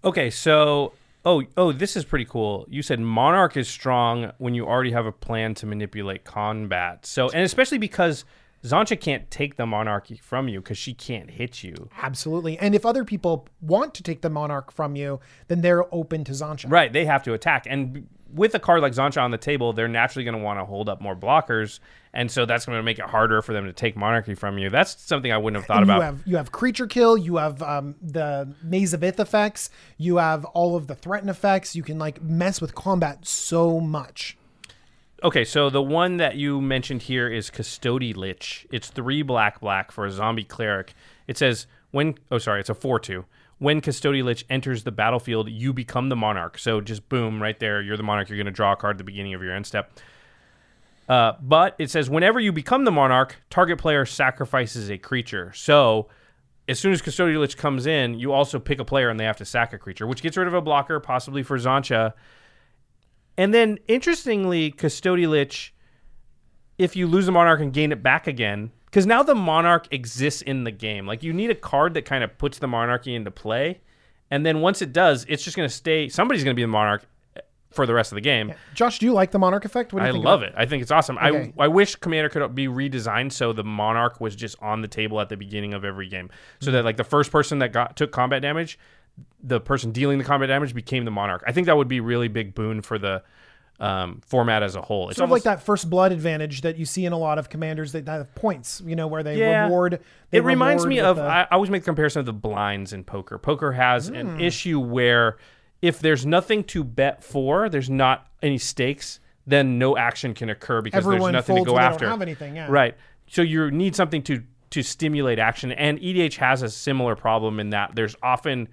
Okay, so oh oh, this is pretty cool. You said Monarch is strong when you already have a plan to manipulate combat. So and especially because Xantcha can't take the monarchy from you because she can't hit you. Absolutely. And if other people want to take the Monarch from you, then they're open to Xantcha. Right, they have to attack. And with a card like Xantcha on the table, they're naturally going to want to hold up more blockers, and so that's going to make it harder for them to take monarchy from you. That's something I wouldn't have thought And about. You have you have creature kill, you have um, the Maze of Ith effects, you have all of the threaten effects. You can like mess with combat so much. Okay, so the one that you mentioned here is Custodi Lich. It's three black black for a zombie cleric. It says when oh sorry, it's a four two. When Custodi Lich enters the battlefield, you become the monarch. So just boom, right there, you're the monarch. You're going to draw a card at the beginning of your end step. Uh, but it says whenever you become the monarch, target player sacrifices a creature. So as soon as Custodi Lich comes in, you also pick a player and they have to sack a creature, which gets rid of a blocker, possibly for Xantcha. And then, interestingly, Custodi Lich, if you lose the Monarch and gain it back again, because now the Monarch exists in the game. Like, you need a card that kind of puts the Monarchy into play. And then once it does, it's just going to stay. Somebody's going to be the Monarch eh, for the rest of the game. Josh, do you like the Monarch effect? What do you I think love it. I think it's awesome. Okay. I I wish Commander could be redesigned so the Monarch was just on the table at the beginning of every game, so that mm-hmm. like the first person that got took combat damage, the person dealing the combat damage became the Monarch. I think that would be really big boon for the um, format as a whole. It's Sort of like that first blood advantage that you see in a lot of commanders that have points, you know, where they Yeah. reward. They it reminds reward me of I, always make the comparison of the blinds in poker. Poker has Hmm. an issue where if there's nothing to bet for, there's not any stakes, then no action can occur because Everyone there's nothing to go after. have anything, yeah. Right. So you need something to to stimulate action, and EDH has a similar problem in that there's often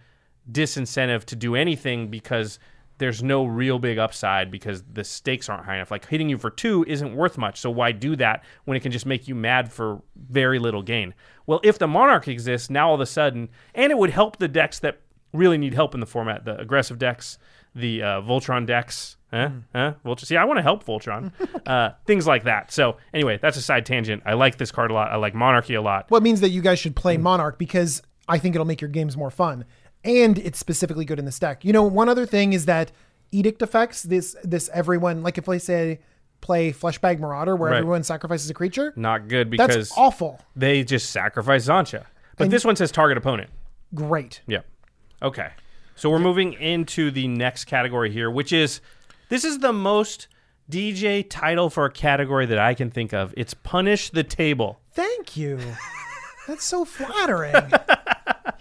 disincentive to do anything because there's no real big upside because the stakes aren't high enough. Like hitting you for two isn't worth much. So why do that when it can just make you mad for very little gain? Well, if the Monarch exists, now all of a sudden, and it would help the decks that really need help in the format, the aggressive decks, the uh, Voltron decks. Huh? Huh? Voltron. See, I want to help Voltron. uh, things like that. So anyway, that's a side tangent. I like this card a lot. I like Monarchy a lot. Well, it means that you guys should play Hmm. Monarch because I think it'll make your games more fun, and it's specifically good in this deck. You know, one other thing is that edict effects. This this everyone like if they say play Fleshbag Marauder where Right. everyone sacrifices a creature. Not good That's because awful. they just sacrifice Xantcha. But this one says target opponent. Great. Yep. Okay. So we're moving into the next category here, which is this is the most DJ title for a category that I can think of. It's Punish the Table. Thank you. That's so flattering.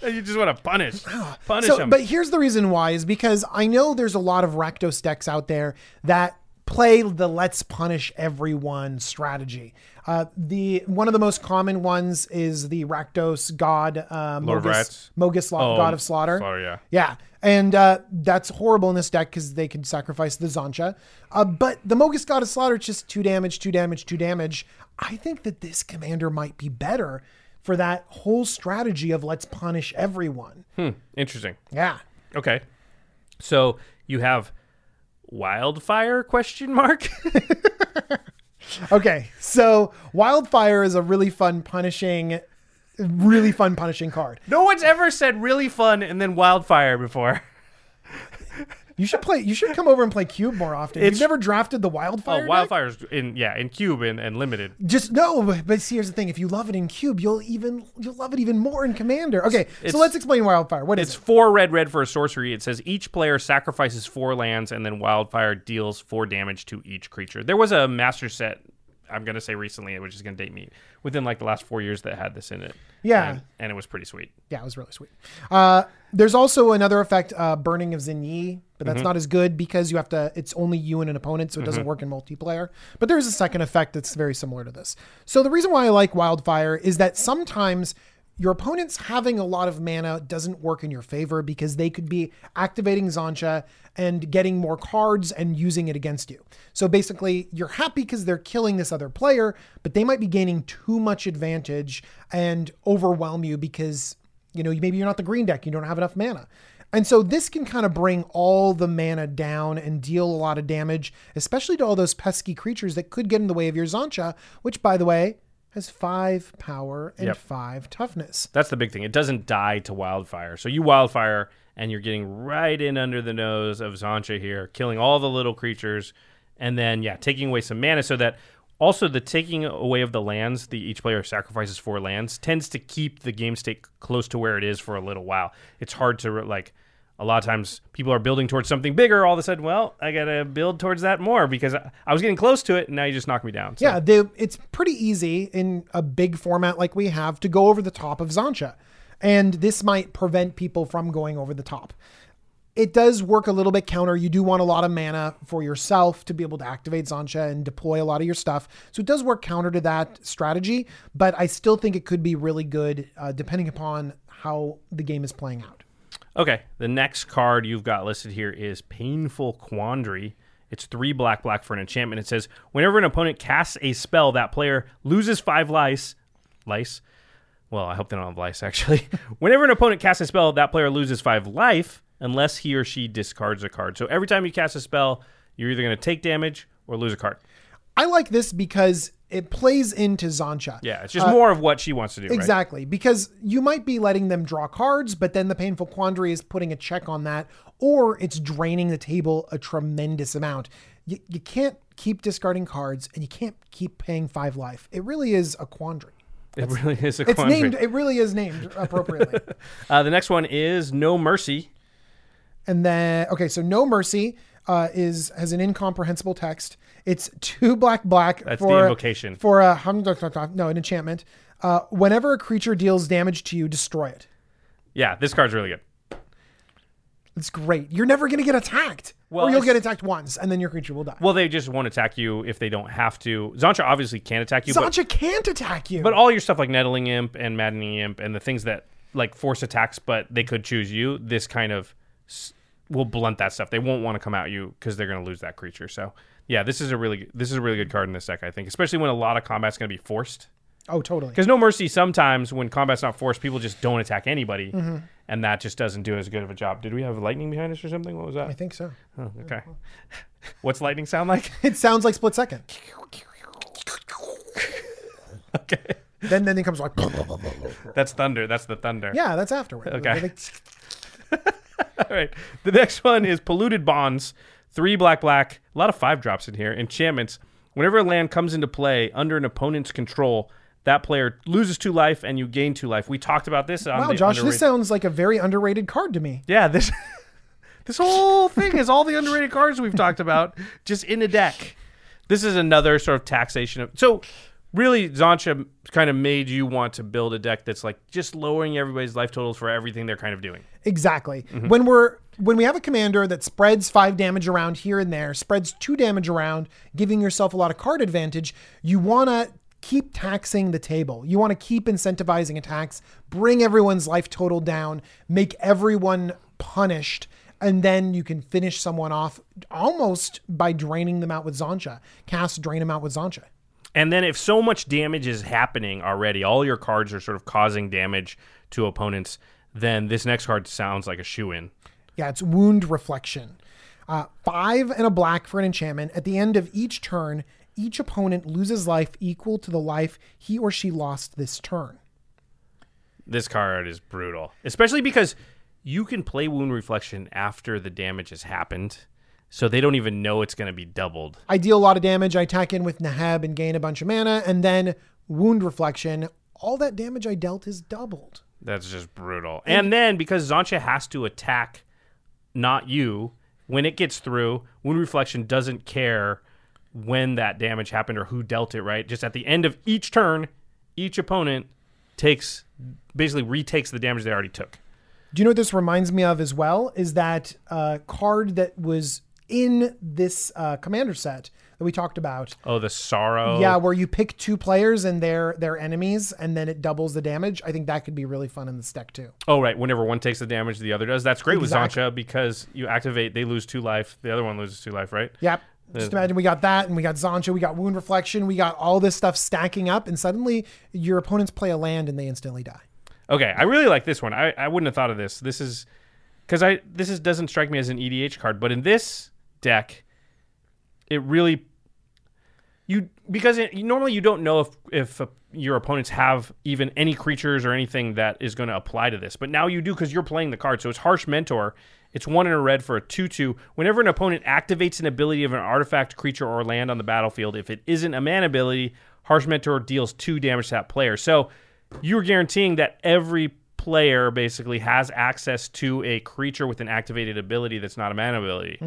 You just want to punish. Punish so, them. but here's the reason why is because I know there's a lot of Rakdos decks out there that play the let's punish everyone strategy. Uh, the one of the most common ones is the Rakdos God uh, Mogis? Mogis Lo- Oh, God of Slaughter. Slaughter, yeah. Yeah. And uh, that's horrible in this deck because they can sacrifice the Xantcha. Uh, but the Mogis God of Slaughter is just two damage, two damage, two damage. I think that this commander might be better for that whole strategy of let's punish everyone. Hmm. Interesting. Yeah. Okay. So you have wildfire question mark? Okay, so Wildfire is a really fun punishing, really fun punishing card. no one's ever said really fun and then wildfire before. You should play. You should come over and play Cube more often. It's- You've never drafted the Oh, Wildfire. deck? wildfire's in yeah, in cube and, and limited. Just no, but, but see, here's the thing: if you love it in Cube, you'll even you'll love it even more in Commander. Okay, It's- so let's explain Wildfire. What is it? It's it? four red red for a sorcery. It says each player sacrifices four lands and then wildfire deals four damage to each creature. There was a master set I'm gonna say recently, which is gonna date me, within like the last four years that had this in it. Yeah. And, and it was pretty sweet. Yeah, it was really sweet. Uh, there's also another effect, uh, Burning of Xinye, but Mm-hmm. that's not as good because you have to. It's only you and an opponent, so it doesn't work in multiplayer. But there's a second effect that's very similar to this. So the reason why I like Wildfire is that sometimes your opponent's having a lot of mana doesn't work in your favor because they could be activating Xantcha and getting more cards and using it against you. So basically, you're happy because they're killing this other player, but they might be gaining too much advantage and overwhelm you because you know maybe you're not the green deck, you don't have enough mana. And so this can kind of bring all the mana down and deal a lot of damage, especially to all those pesky creatures that could get in the way of your Xantcha, which by the way has five power and Yep. five toughness. That's the big thing. It doesn't die to wildfire. So you wildfire and you're getting right in under the nose of Xantcha here, killing all the little creatures, and then yeah, taking away some mana so that also the taking away of the lands, the each player sacrifices four lands, tends to keep the game state close to where it is for a little while. It's hard to like a lot of times people are building towards something bigger. All of a sudden, well, I gotta build towards that more because I, was getting close to it, and now you just knock me down. So, Yeah, it's pretty easy in a big format like we have to go over the top of Xantcha. And this might prevent people from going over the top. It does work a little bit counter. You do want a lot of mana for yourself to be able to activate Xantcha and deploy a lot of your stuff. So it does work counter to that strategy, but I still think it could be really good uh, depending upon how the game is playing out. Okay, the next card you've got listed here is Painful Quandary. It's three black, black for an enchantment. It says whenever an opponent casts a spell, that player loses five lice. Lice? Well, I hope they don't have lice, actually. whenever an opponent casts a spell, that player loses five life unless he or she discards a card. So every time you cast a spell, you're either going to take damage or lose a card. I like this because it plays into Xantcha. Yeah, it's just more of what she wants to do. right? Exactly, because you might be letting them draw cards, but then the painful quandary is putting a check on that, or it's draining the table a tremendous amount. You, you can't keep discarding cards, and you can't keep paying five life. It really is a quandary. It really is a It's named. It really is named appropriately. Uh, the next one is No Mercy. And then okay, so no mercy uh, is has an incomprehensible text. It's two black black That's for the invocation. for a no an enchantment. Uh, whenever a creature deals damage to you, destroy it. Yeah, this card's really good. It's great. You're never going to get attacked. Well, or you'll get attacked once, and then your creature will die. Well, they just won't attack you if they don't have to. Xantcha obviously can't attack you, but, can't attack you. but all your stuff like Nettling Imp and Maddening Imp and the things that like force attacks, but they could choose you. This kind of will blunt that stuff. They won't want to come at you because they're going to lose that creature. So yeah, this is a really this is a really good card in this deck. I think, especially when a lot of combat's going to be forced. oh, totally. Because no mercy. Sometimes when combat's not forced, people just don't attack anybody, Mm-hmm. and that just doesn't do as good of a job. Did we have lightning behind us or something? What was that? I think so. Oh, okay. What's lightning sound like? It sounds like split second. okay. Then then it comes like That's thunder. That's the thunder. yeah, that's afterward. Okay. All right. The next one is polluted bonds. Three black, black. A lot of five drops in here. Enchantments. Whenever a land comes into play under an opponent's control, that player loses two life and you gain two life. We talked about this. On wow, Josh, underrated- this sounds like a very underrated card to me. Yeah, this this whole thing is all the underrated cards we've talked about just in a deck. This is another sort of taxation of so really Xantcha kind of made you want to build a deck that's like just lowering everybody's life totals for everything they're kind of doing. Exactly. Mm-hmm. When we're when we have a commander that spreads five damage around here and there, spreads two damage around, giving yourself a lot of card advantage, you want to keep taxing the table. You want to keep incentivizing attacks, bring everyone's life total down, make everyone punished, and then you can finish someone off almost by draining them out with Xantcha. Cast drain them out with Xantcha. And then if so much damage is happening already, all your cards are sort of causing damage to opponents, then this next card sounds like a shoe in. Yeah, it's wound reflection. Uh, five and a black for an enchantment. At the end of each turn, each opponent loses life equal to the life he or she lost this turn. This card is brutal, especially because you can play Wound Reflection after the damage has happened, so they don't even know it's going to be doubled. I deal a lot of damage. I attack in with Neheb and gain a bunch of mana, and then wound reflection. All that damage I dealt is doubled. That's just brutal. And then because Xantcha has to attack, not you, when it gets through, Wound Reflection doesn't care when that damage happened or who dealt it, right? Just at the end of each turn, each opponent takes basically retakes the damage they already took. Do you know what this reminds me of as well? Is that uh, card that was in this uh, commander set that we talked about? Oh, the sorrow. Yeah, where you pick two players and they're they're enemies, and then it doubles the damage. I think that could be really fun in this deck too. Oh, right. Whenever one takes the damage, the other does. That's great Exactly. with Xantcha because you activate, they lose two life. The other one loses two life, right? Yep. Just imagine we got that, and we got Xantcha, we got Wound Reflection, we got all this stuff stacking up, and suddenly your opponents play a land and they instantly die. Okay, I really like this one. I, I wouldn't have thought of this. This is because I this is doesn't strike me as an EDH card, but in this deck, it really you because it, normally you don't know if if uh, your opponents have even any creatures or anything that is going to apply to this, but now you do because you're playing the card. So it's Harsh Mentor. It's one in a red for a two-two. Whenever an opponent activates an ability of an artifact, creature, or land on the battlefield, if it isn't a man ability, Harsh Mentor deals two damage to that player. So you're guaranteeing that every player basically has access to a creature with an activated ability that's not a mana ability.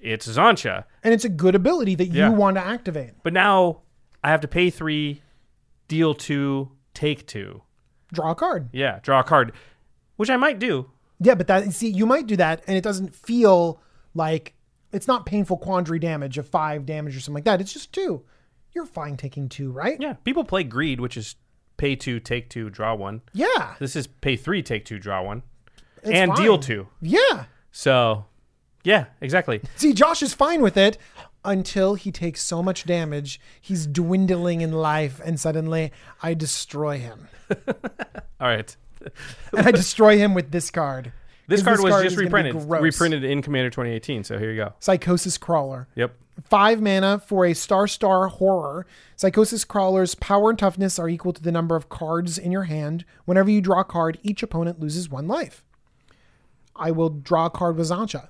It's Xantcha. And it's a good ability that Yeah. you want to activate. But now I have to pay three, deal two, take two. Draw a card. Yeah, draw a card, which I might do. Yeah, but that see, you might do that, and it doesn't feel like it's not painful quandary damage of five damage or something like that. It's just two. You're fine taking two, right? Yeah, people play greed, which is pay two, take two, draw one. Yeah. This is pay three, take two, draw one. It's and fine. deal two. Yeah. So, yeah, exactly. See, Josh is fine with it until he takes so much damage, he's dwindling in life, and suddenly I destroy him. All right. And I destroy him with this card. This card was just is gonna be reprinted. Reprinted in Commander 2018. So here you go. Psychosis Crawler. Yep. Five mana for a star star horror. Psychosis Crawler's power and toughness are equal to the number of cards in your hand. Whenever you draw a card, each opponent loses one life. I will draw a card with Xantcha.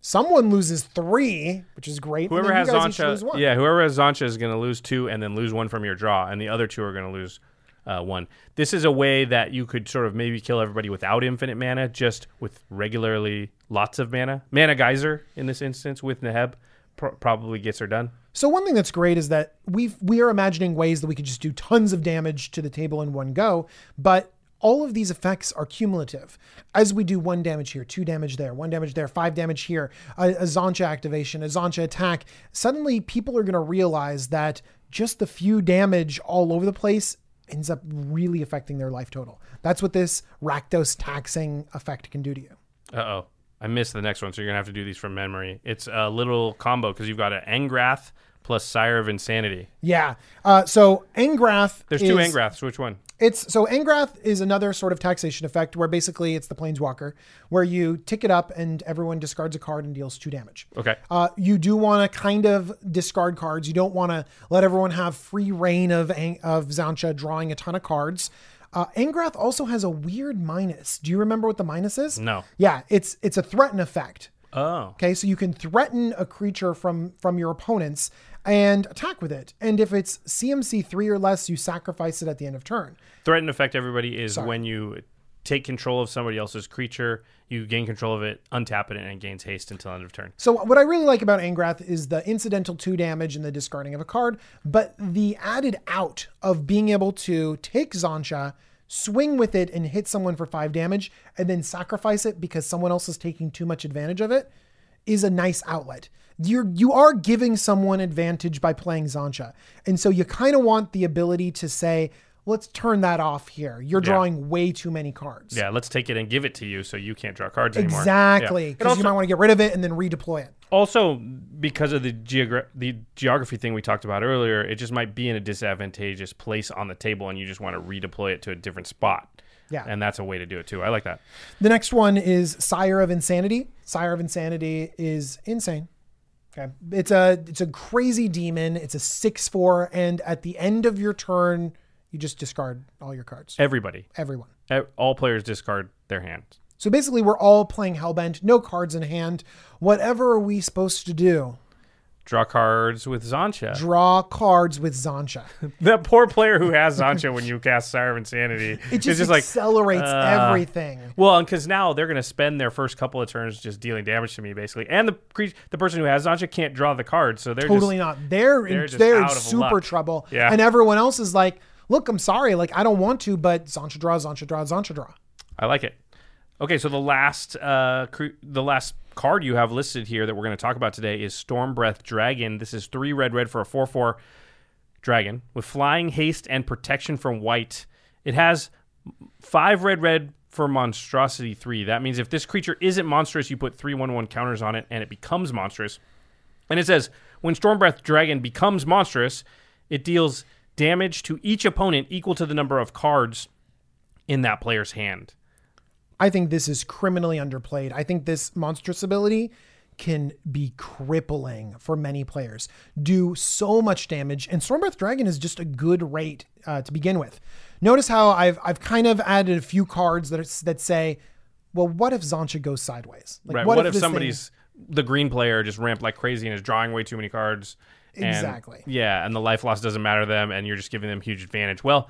Someone loses three, which is great. Whoever has you guys each Xantcha, yeah, whoever has Xantcha is going to lose two and then lose one from your draw, and the other two are going to lose uh, one. This is a way that you could sort of maybe kill everybody without infinite mana, just with regularly lots of mana. Mana Geyser in this instance with Neheb pr- probably gets her done. So one thing that's great is that we we are imagining ways that we could just do tons of damage to the table in one go, but all of these effects are cumulative. As we do one damage here, two damage there, one damage there, five damage here, a, a activation, a Xantcha attack, suddenly people are going to realize that just the few damage all over the place ends up really affecting their life total. That's what this Rakdos taxing effect can do to you. Uh oh. I missed the next one, so you're going to have to do these from memory. It's a little combo because you've got an Angrath plus Sire of Insanity. Yeah. Uh, so Angrath. There's two is- Angraths. Which one? It's so Angrath is another sort of taxation effect where basically it's the Planeswalker, where you tick it up and everyone discards a card and deals two damage. Okay. Uh, you do want to kind of discard cards. You don't want to let everyone have free reign of of Xantcha drawing a ton of cards. Uh, Angrath also has a weird minus. Do you remember what the minus is? No. Yeah, it's it's a threaten effect. Oh. Okay, so you can threaten a creature from from your opponents and attack with it. And if it's CMC three or less, you sacrifice it at the end of turn. Threaten effect, everybody is when you take control of somebody else's creature, you gain control of it, untap it, and it gains haste until end of turn. So what I really like about Angrath is the incidental two damage and the discarding of a card, but the added out of being able to take Xantcha, swing with it and hit someone for five damage, and then sacrifice it because someone else is taking too much advantage of it, is a nice outlet. You're you are giving someone advantage by playing Xantcha, and so you kind of want the ability to say, let's turn that off here. You're drawing way too many cards. Yeah, let's take it and give it to you so you can't draw cards anymore. Exactly, Yeah. Because also, you might want to get rid of it and then redeploy it. also, because of the geogra- the geography thing we talked about earlier, it just might be in a disadvantageous place on the table, and you just want to redeploy it to a different spot. Yeah. and that's a way to do it too. I like that. The next one is Sire of Insanity. Sire of Insanity is insane. Okay. It's a it's a crazy demon. It's a 6-4 and at the end of your turn you just discard all your cards. Everybody, Everyone. all players discard their hands. So basically we're all playing Hellbent, no cards in hand. Whatever are we supposed to do? Draw cards with Xantcha. Draw cards with Xantcha. that poor player who has Xantcha when you cast Sire of Insanity. It just, just like accelerates uh, everything. Well, and because now they're going to spend their first couple of turns just dealing damage to me, basically, and the the person who has Xantcha can't draw the card, so they're Totally just, not. They're they're in, they're in super trouble. Yeah. And everyone else is like, look, I'm sorry. Like, I don't want to, but Xantcha draw, Xantcha draw, Xantcha draw. I like it. Okay, so the last uh, the last card you have listed here that we're going to talk about today is Storm Breath Dragon. This is three red red for a four four dragon with flying, haste, and protection from white. It has five red red for monstrosity three. That means if this creature isn't monstrous, you put three one one counters on it, and it becomes monstrous. And it says when Storm Breath Dragon becomes monstrous, it deals damage to each opponent equal to the number of cards in that player's hand. I think this is criminally underplayed. I think this monstrous ability can be crippling for many players, do so much damage, and Stormbreath Dragon is just a good rate uh, to begin with. Notice how I've I've kind of added a few cards that are, that say, well, what if Xantcha goes sideways? Like, right. What, if, this thing- somebody's the green player just ramped like crazy and is drawing way too many cards? And- Exactly. Yeah, and the life loss doesn't matter to them, and you're just giving them huge advantage. Well,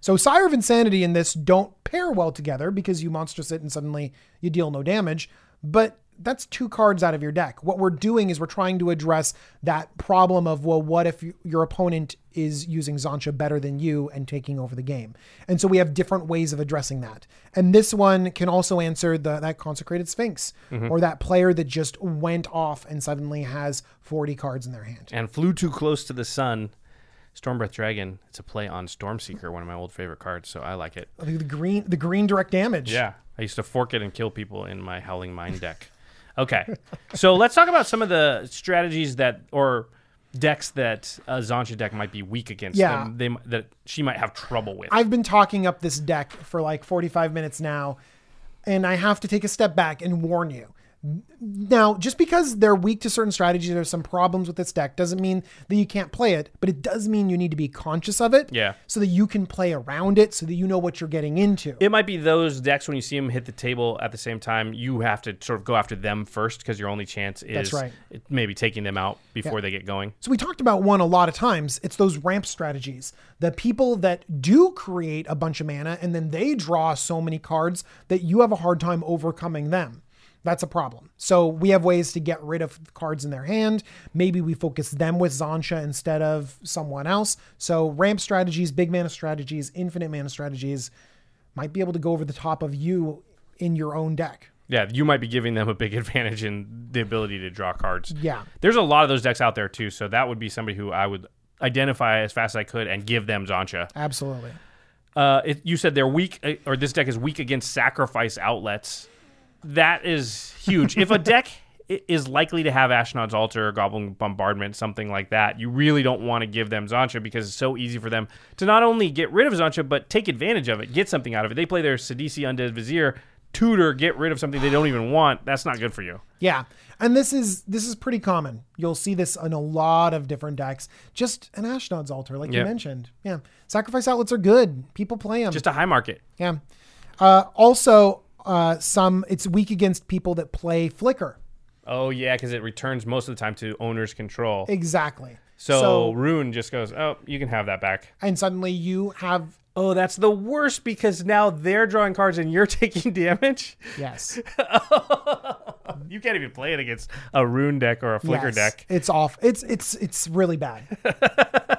So Sire of Insanity and this don't pair well together because you monstrous it and suddenly you deal no damage. But that's two cards out of your deck. What we're doing is we're trying to address that problem of, well, what if you- your opponent is using Xantcha better than you and taking over the game? And so we have different ways of addressing that. And this one can also answer the, that consecrated Sphinx mm-hmm. or that player that just went off and suddenly has 40 cards in their hand. and flew too close to the sun. Stormbreath Dragon. It's a play on Stormseeker, one of my old favorite cards, so I like it. The green the green direct damage. Yeah, I used to fork it and kill people in my Howling Mine deck. Okay, so let's talk about some of the strategies that or decks that uh, a Xantcha deck might be weak against. Yeah. them, they, that she might have trouble with. I've been talking up this deck for like 45 minutes now, and I have to take a step back and warn you. Now, just because they're weak to certain strategies, there's some problems with this deck, doesn't mean that you can't play it, but it does mean you need to be conscious of it. Yeah. So that you can play around it, so that you know what you're getting into. it might be those decks when you see them hit the table at the same time, you have to sort of go after them first because your only chance is right. maybe taking them out before they get going. So we talked about one a lot of times. It's those ramp strategies. The people that do create a bunch of mana and then they draw so many cards that you have a hard time overcoming them. That's a problem. So we have ways to get rid of cards in their hand. Maybe we focus them with Xantcha instead of someone else. So ramp strategies, big mana strategies, infinite mana strategies might be able to go over the top of you in your own deck. Yeah, you might be giving them a big advantage in the ability to draw cards. Yeah. There's a lot of those decks out there too, so that would be somebody who I would identify as fast as I could and give them Xantcha. Absolutely. Uh, it, you said they're weak, uh, or this deck is weak against sacrifice outlets. That is huge. if a deck is likely to have Ashnod's Altar, Goblin Bombardment, something like that, you really don't want to give them Xantcha because it's so easy for them to not only get rid of Xantcha, but take advantage of it, get something out of it. They play their Sidisi Undead Vizier, tutor, get rid of something they don't even want. That's not good for you. Yeah. And this is this is pretty common. You'll see this in a lot of different decks. Just an Ashnod's altar, like you mentioned. Yeah. Sacrifice outlets are good. People play them. Just a high market. yeah. Uh, also, uh, some it's weak against people that play flicker. Oh yeah, because it returns most of the time to owner's control. Exactly. So, Roon just goes, "Oh, you can have that back." and suddenly you have Oh, that's the worst because now they're drawing cards and you're taking damage. yes, You can't even play it against a Roon deck or a Flicker yes. deck. It's off. It's it's it's really bad.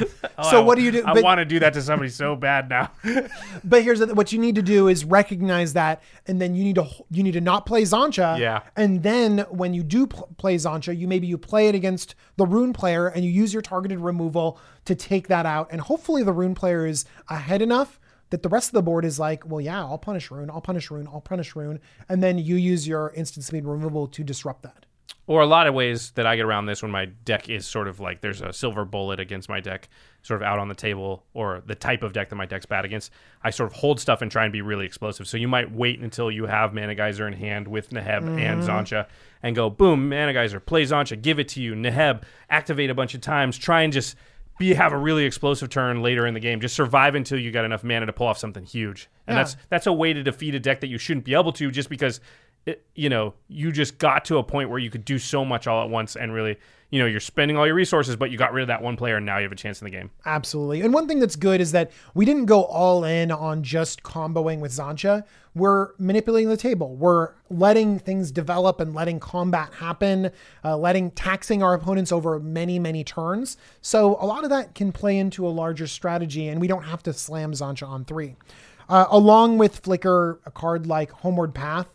Oh, so I- what do you do? I want to do that to somebody so bad now. But here's the, what you need to do is recognize that, and then you need to you need to not play Xantcha. Yeah. And then when you do pl- play Xantcha, you maybe you play it against the Roon player, and you use your targeted removal to take that out. And hopefully the Roon player is ahead enough that the rest of the board is like, well, yeah, I'll punish Roon, I'll punish Roon, I'll punish Roon, and then you use your instant speed removal to disrupt that. Or a lot of ways that I get around this when my deck is sort of like there's a silver bullet against my deck, sort of out on the table, or the type of deck that my deck's bad against. I sort of hold stuff and try and be really explosive. So you might wait until you have Mana Geyser in hand with Neheb and mm-hmm. Xantcha and go, boom, Mana Geyser, play Xantcha, give it to you. Neheb, activate a bunch of times, try and just be have a really explosive turn later in the game. Just survive until you got enough mana to pull off something huge. And Yeah. that's that's a way to defeat a deck that you shouldn't be able to just because it, you know you just got to a point where you could do so much all at once and really you know you're spending all your resources but you got rid of that one player and now you have a chance in the game Absolutely. And one thing that's good is that we didn't go all in on just comboing with Xantcha. We're manipulating the table. We're letting things develop and letting combat happen, uh, letting taxing our opponents over many, many turns. So a lot of that can play into a larger strategy, and we don't have to slam Xantcha on three. Uh, along with Flicker, a card like Homeward Path,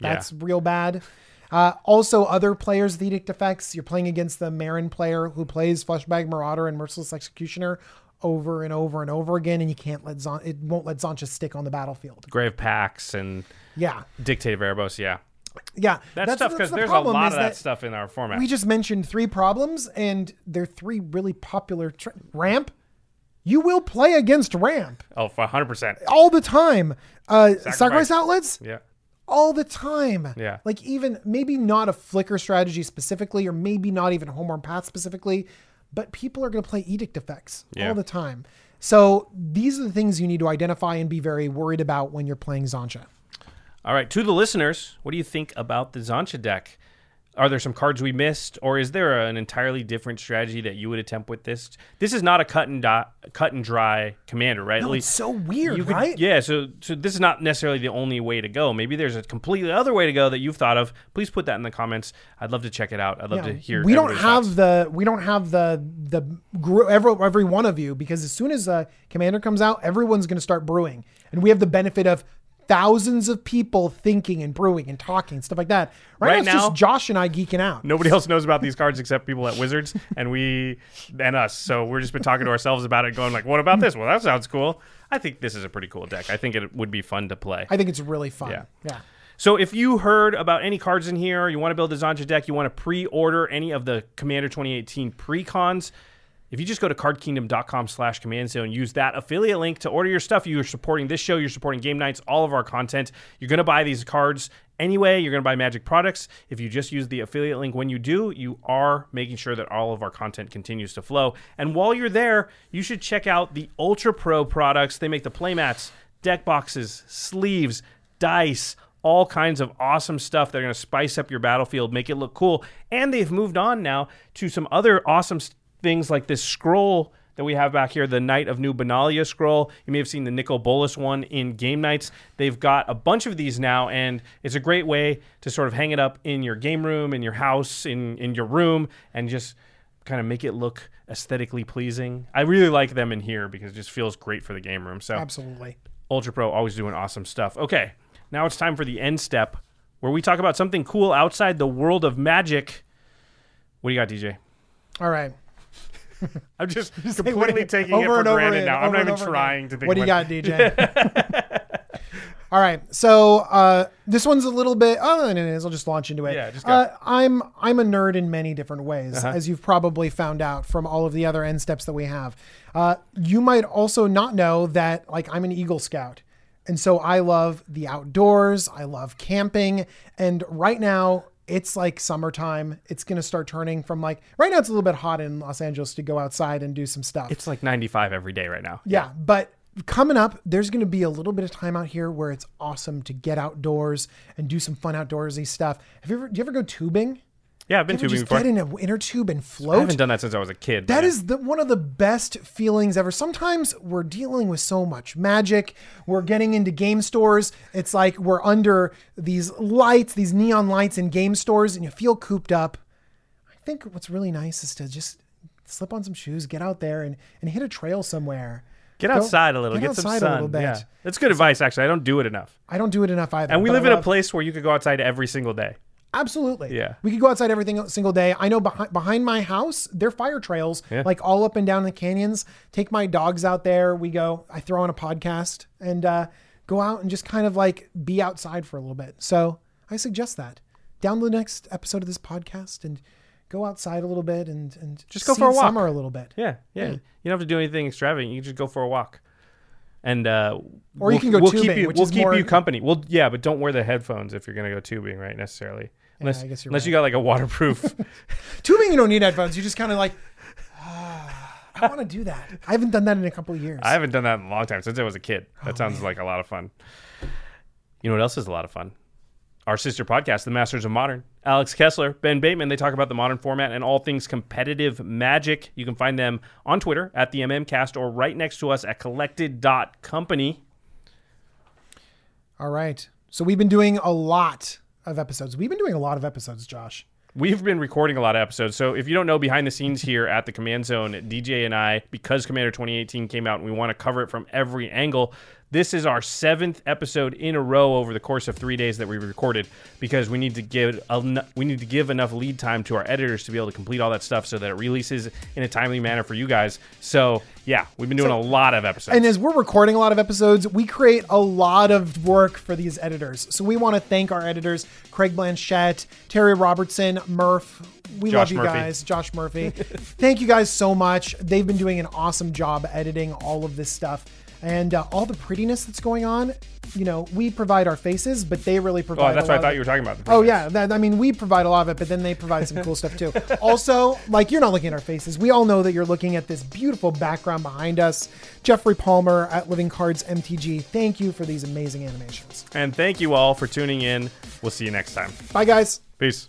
that's real bad. Uh, also, other players with Edict effects. You're playing against the Meren player who plays Fleshbag Marauder and Merciless Executioner over and over and over again, and you can't let Zon- it won't let Xantcha stick on the battlefield. Grave Pacts and Yeah, dictate of erebos yeah yeah. that's, tough because the there's a lot of that, stuff in our format We just mentioned three problems, and they're three really popular. Ramp. You will play against ramp oh 100% all the time. Uh, sacrifice. outlets. yeah all the time. Yeah. Like even maybe not a flicker strategy specifically, or maybe not even homeward path specifically, but people are going to play edict effects Yeah. all the time. So these are the things you need to identify and be very worried about when you're playing Xantcha. all right to the listeners what do you think about the Xantcha deck are there some cards we missed or is there an entirely different strategy that you would attempt with this this is not a cut and dot, cut and dry commander right No, it's so weird, could- right? Yeah, so so this is not necessarily the only way to go. Maybe there's a completely other way to go that you've thought of. Please put that in the comments. I'd love to check it out. I'd love Yeah. to hear. we don't have thoughts. the we don't have the the gr- every, every one of you because as soon as a commander comes out everyone's going to start brewing and we have the benefit of thousands of people thinking and brewing and talking and stuff like that. Right, Right now, it's now- just Josh and I geeking out. Nobody else knows about these cards except people at Wizards and we and us. So we're just been talking to ourselves about it, going like, "What about this? Well, that sounds cool. I think this is a pretty cool deck. I think it would be fun to play." I think it's really fun. Yeah. yeah. So if you heard about any cards in here, you want to build a Xantcha deck, you want to pre-order any of the Commander 2018 pre-cons, if you just go to cardkingdom.com slash command zone, use that affiliate link to order your stuff. You're supporting this show, you're supporting game nights, all of our content. You're going to buy these cards anyway. You're going to buy Magic products. If you just use the affiliate link when you do, you are making sure that all of our content continues to flow. And while you're there, you should check out the Ultra Pro products. They make the playmats, deck boxes, sleeves, dice, all kinds of awesome stuff that are going to spice up your battlefield, make it look cool. And they've moved on now to some other awesome things like this scroll that we have back here, the Knight of New Benalia scroll. You may have seen the Nicol Bolas one in game nights. They've got a bunch of these now, and it's a great way to sort of hang it up in your game room, in your house, in, in your room, and just kind of make it look aesthetically pleasing. I really like them in here because it just feels great for the game room. So Absolutely. Ultra Pro always doing awesome stuff. Okay, now it's time for the end step where we talk about something cool outside the world of magic. What do you got, DJ? All right. I'm just completely it- taking over it for and granted now. I'm not even trying again. to think. What do you got, DJ? All right, so uh, this one's a little bit. Oh, no, no, no, I'll just launch into it. Yeah, just go. Uh-huh. Uh, I'm I'm a nerd in many different ways, as you've probably found out from all of the other end steps that we have. Uh, you might also not know that, like, I'm an Eagle Scout, and so I love the outdoors. I love camping, and right now it's like summertime. It's gonna start turning from like right now it's a little bit hot in Los Angeles to go outside and do some stuff. It's like 95 every day right now. Yeah, but coming up, there's going to be a little bit of time out here where it's awesome to get outdoors and do some fun outdoorsy stuff. Have you ever? Do you ever go tubing? Yeah, I've been tubing just before. get in an inner tube and float. I haven't done that since I was a kid. That is the, one of the best feelings ever. Sometimes we're dealing with so much magic. We're getting into game stores. It's like we're under these lights, these neon lights in game stores, and you feel cooped up. I think what's really nice is to just slip on some shoes, get out there, and, and hit a trail somewhere. Get outside a little, get get, some outside sun. a little bit. Yeah, that's good advice. Actually, I don't do it enough. I don't do it enough either. And we live in a place where you could go outside every single day. Absolutely. Yeah. We could go outside every single day. I know behind, behind my house, there are fire trails, Yeah. like all up and down the canyons. Take my dogs out there. We go, I throw on a podcast and uh, go out and just kind of like be outside for a little bit. So I suggest that. Down the next episode of this podcast and go outside a little bit and, and Just go for a walk. summer a little bit. Yeah, yeah. You don't have to do anything extravagant. You can just go for a walk. And uh, Or you we'll- can go we'll keep tubing, you, which we'll keep more- you company. Well, yeah, but don't wear the headphones if you're gonna go tubing, right? Necessarily, unless you're unless you got like a waterproof. Tubing, you don't need headphones. You just kind of like, "Ah, I want to do that. I haven't done that in a couple of years. I haven't done that in a long time since I was a kid. That Oh, sounds like a lot of fun. You know what else is a lot of fun? Our sister podcast, The Masters of Modern. Alex Kessler, Ben Bateman, they talk about the modern format and all things competitive magic. You can find them on Twitter at the MMCast or right next to us at collected.company. All right. So we've been doing a lot of episodes. We've been doing a lot of episodes, Josh. We've been recording a lot of episodes. So if you don't know behind the scenes here at the Command Zone, DJ and I, because Commander 2018 came out and we want to cover it from every angle, this is our seventh episode in a row over the course of three days that we recorded because we need to give en- we need to give enough lead time to our editors to be able to complete all that stuff so that it releases in a timely manner for you guys. So yeah, we've been doing a lot of episodes. And as we're recording a lot of episodes, we create a lot of work for these editors. So we want to thank our editors, Craig Blanchette, Terry Robertson, Murph. We Josh love you Murphy. guys. Josh Murphy. thank you guys so much. They've been doing an awesome job editing all of this stuff. And uh, all the prettiness that's going on, you know, we provide our faces, but they really provide. oh, that's what I thought you were talking about. Oh yeah, that, I mean we provide a lot of it, but then they provide some cool stuff too. Also, like you're not looking at our faces. We all know that you're looking at this beautiful background behind us. Jeffrey Palmer at Living Cards MTG. Thank you for these amazing animations. And thank you all for tuning in. We'll see you next time. Bye guys. Peace.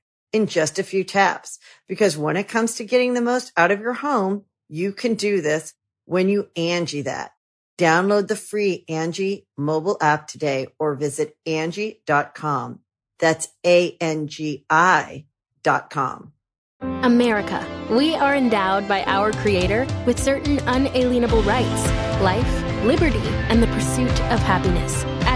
in just a few taps. Because when it comes to getting the most out of your home, you can do this when you Angi that. Download the free Angi mobile app today or visit Angi.com. That's A-N-G-I dot com. America. We are endowed by our Creator with certain unalienable rights life, liberty, and the pursuit of happiness.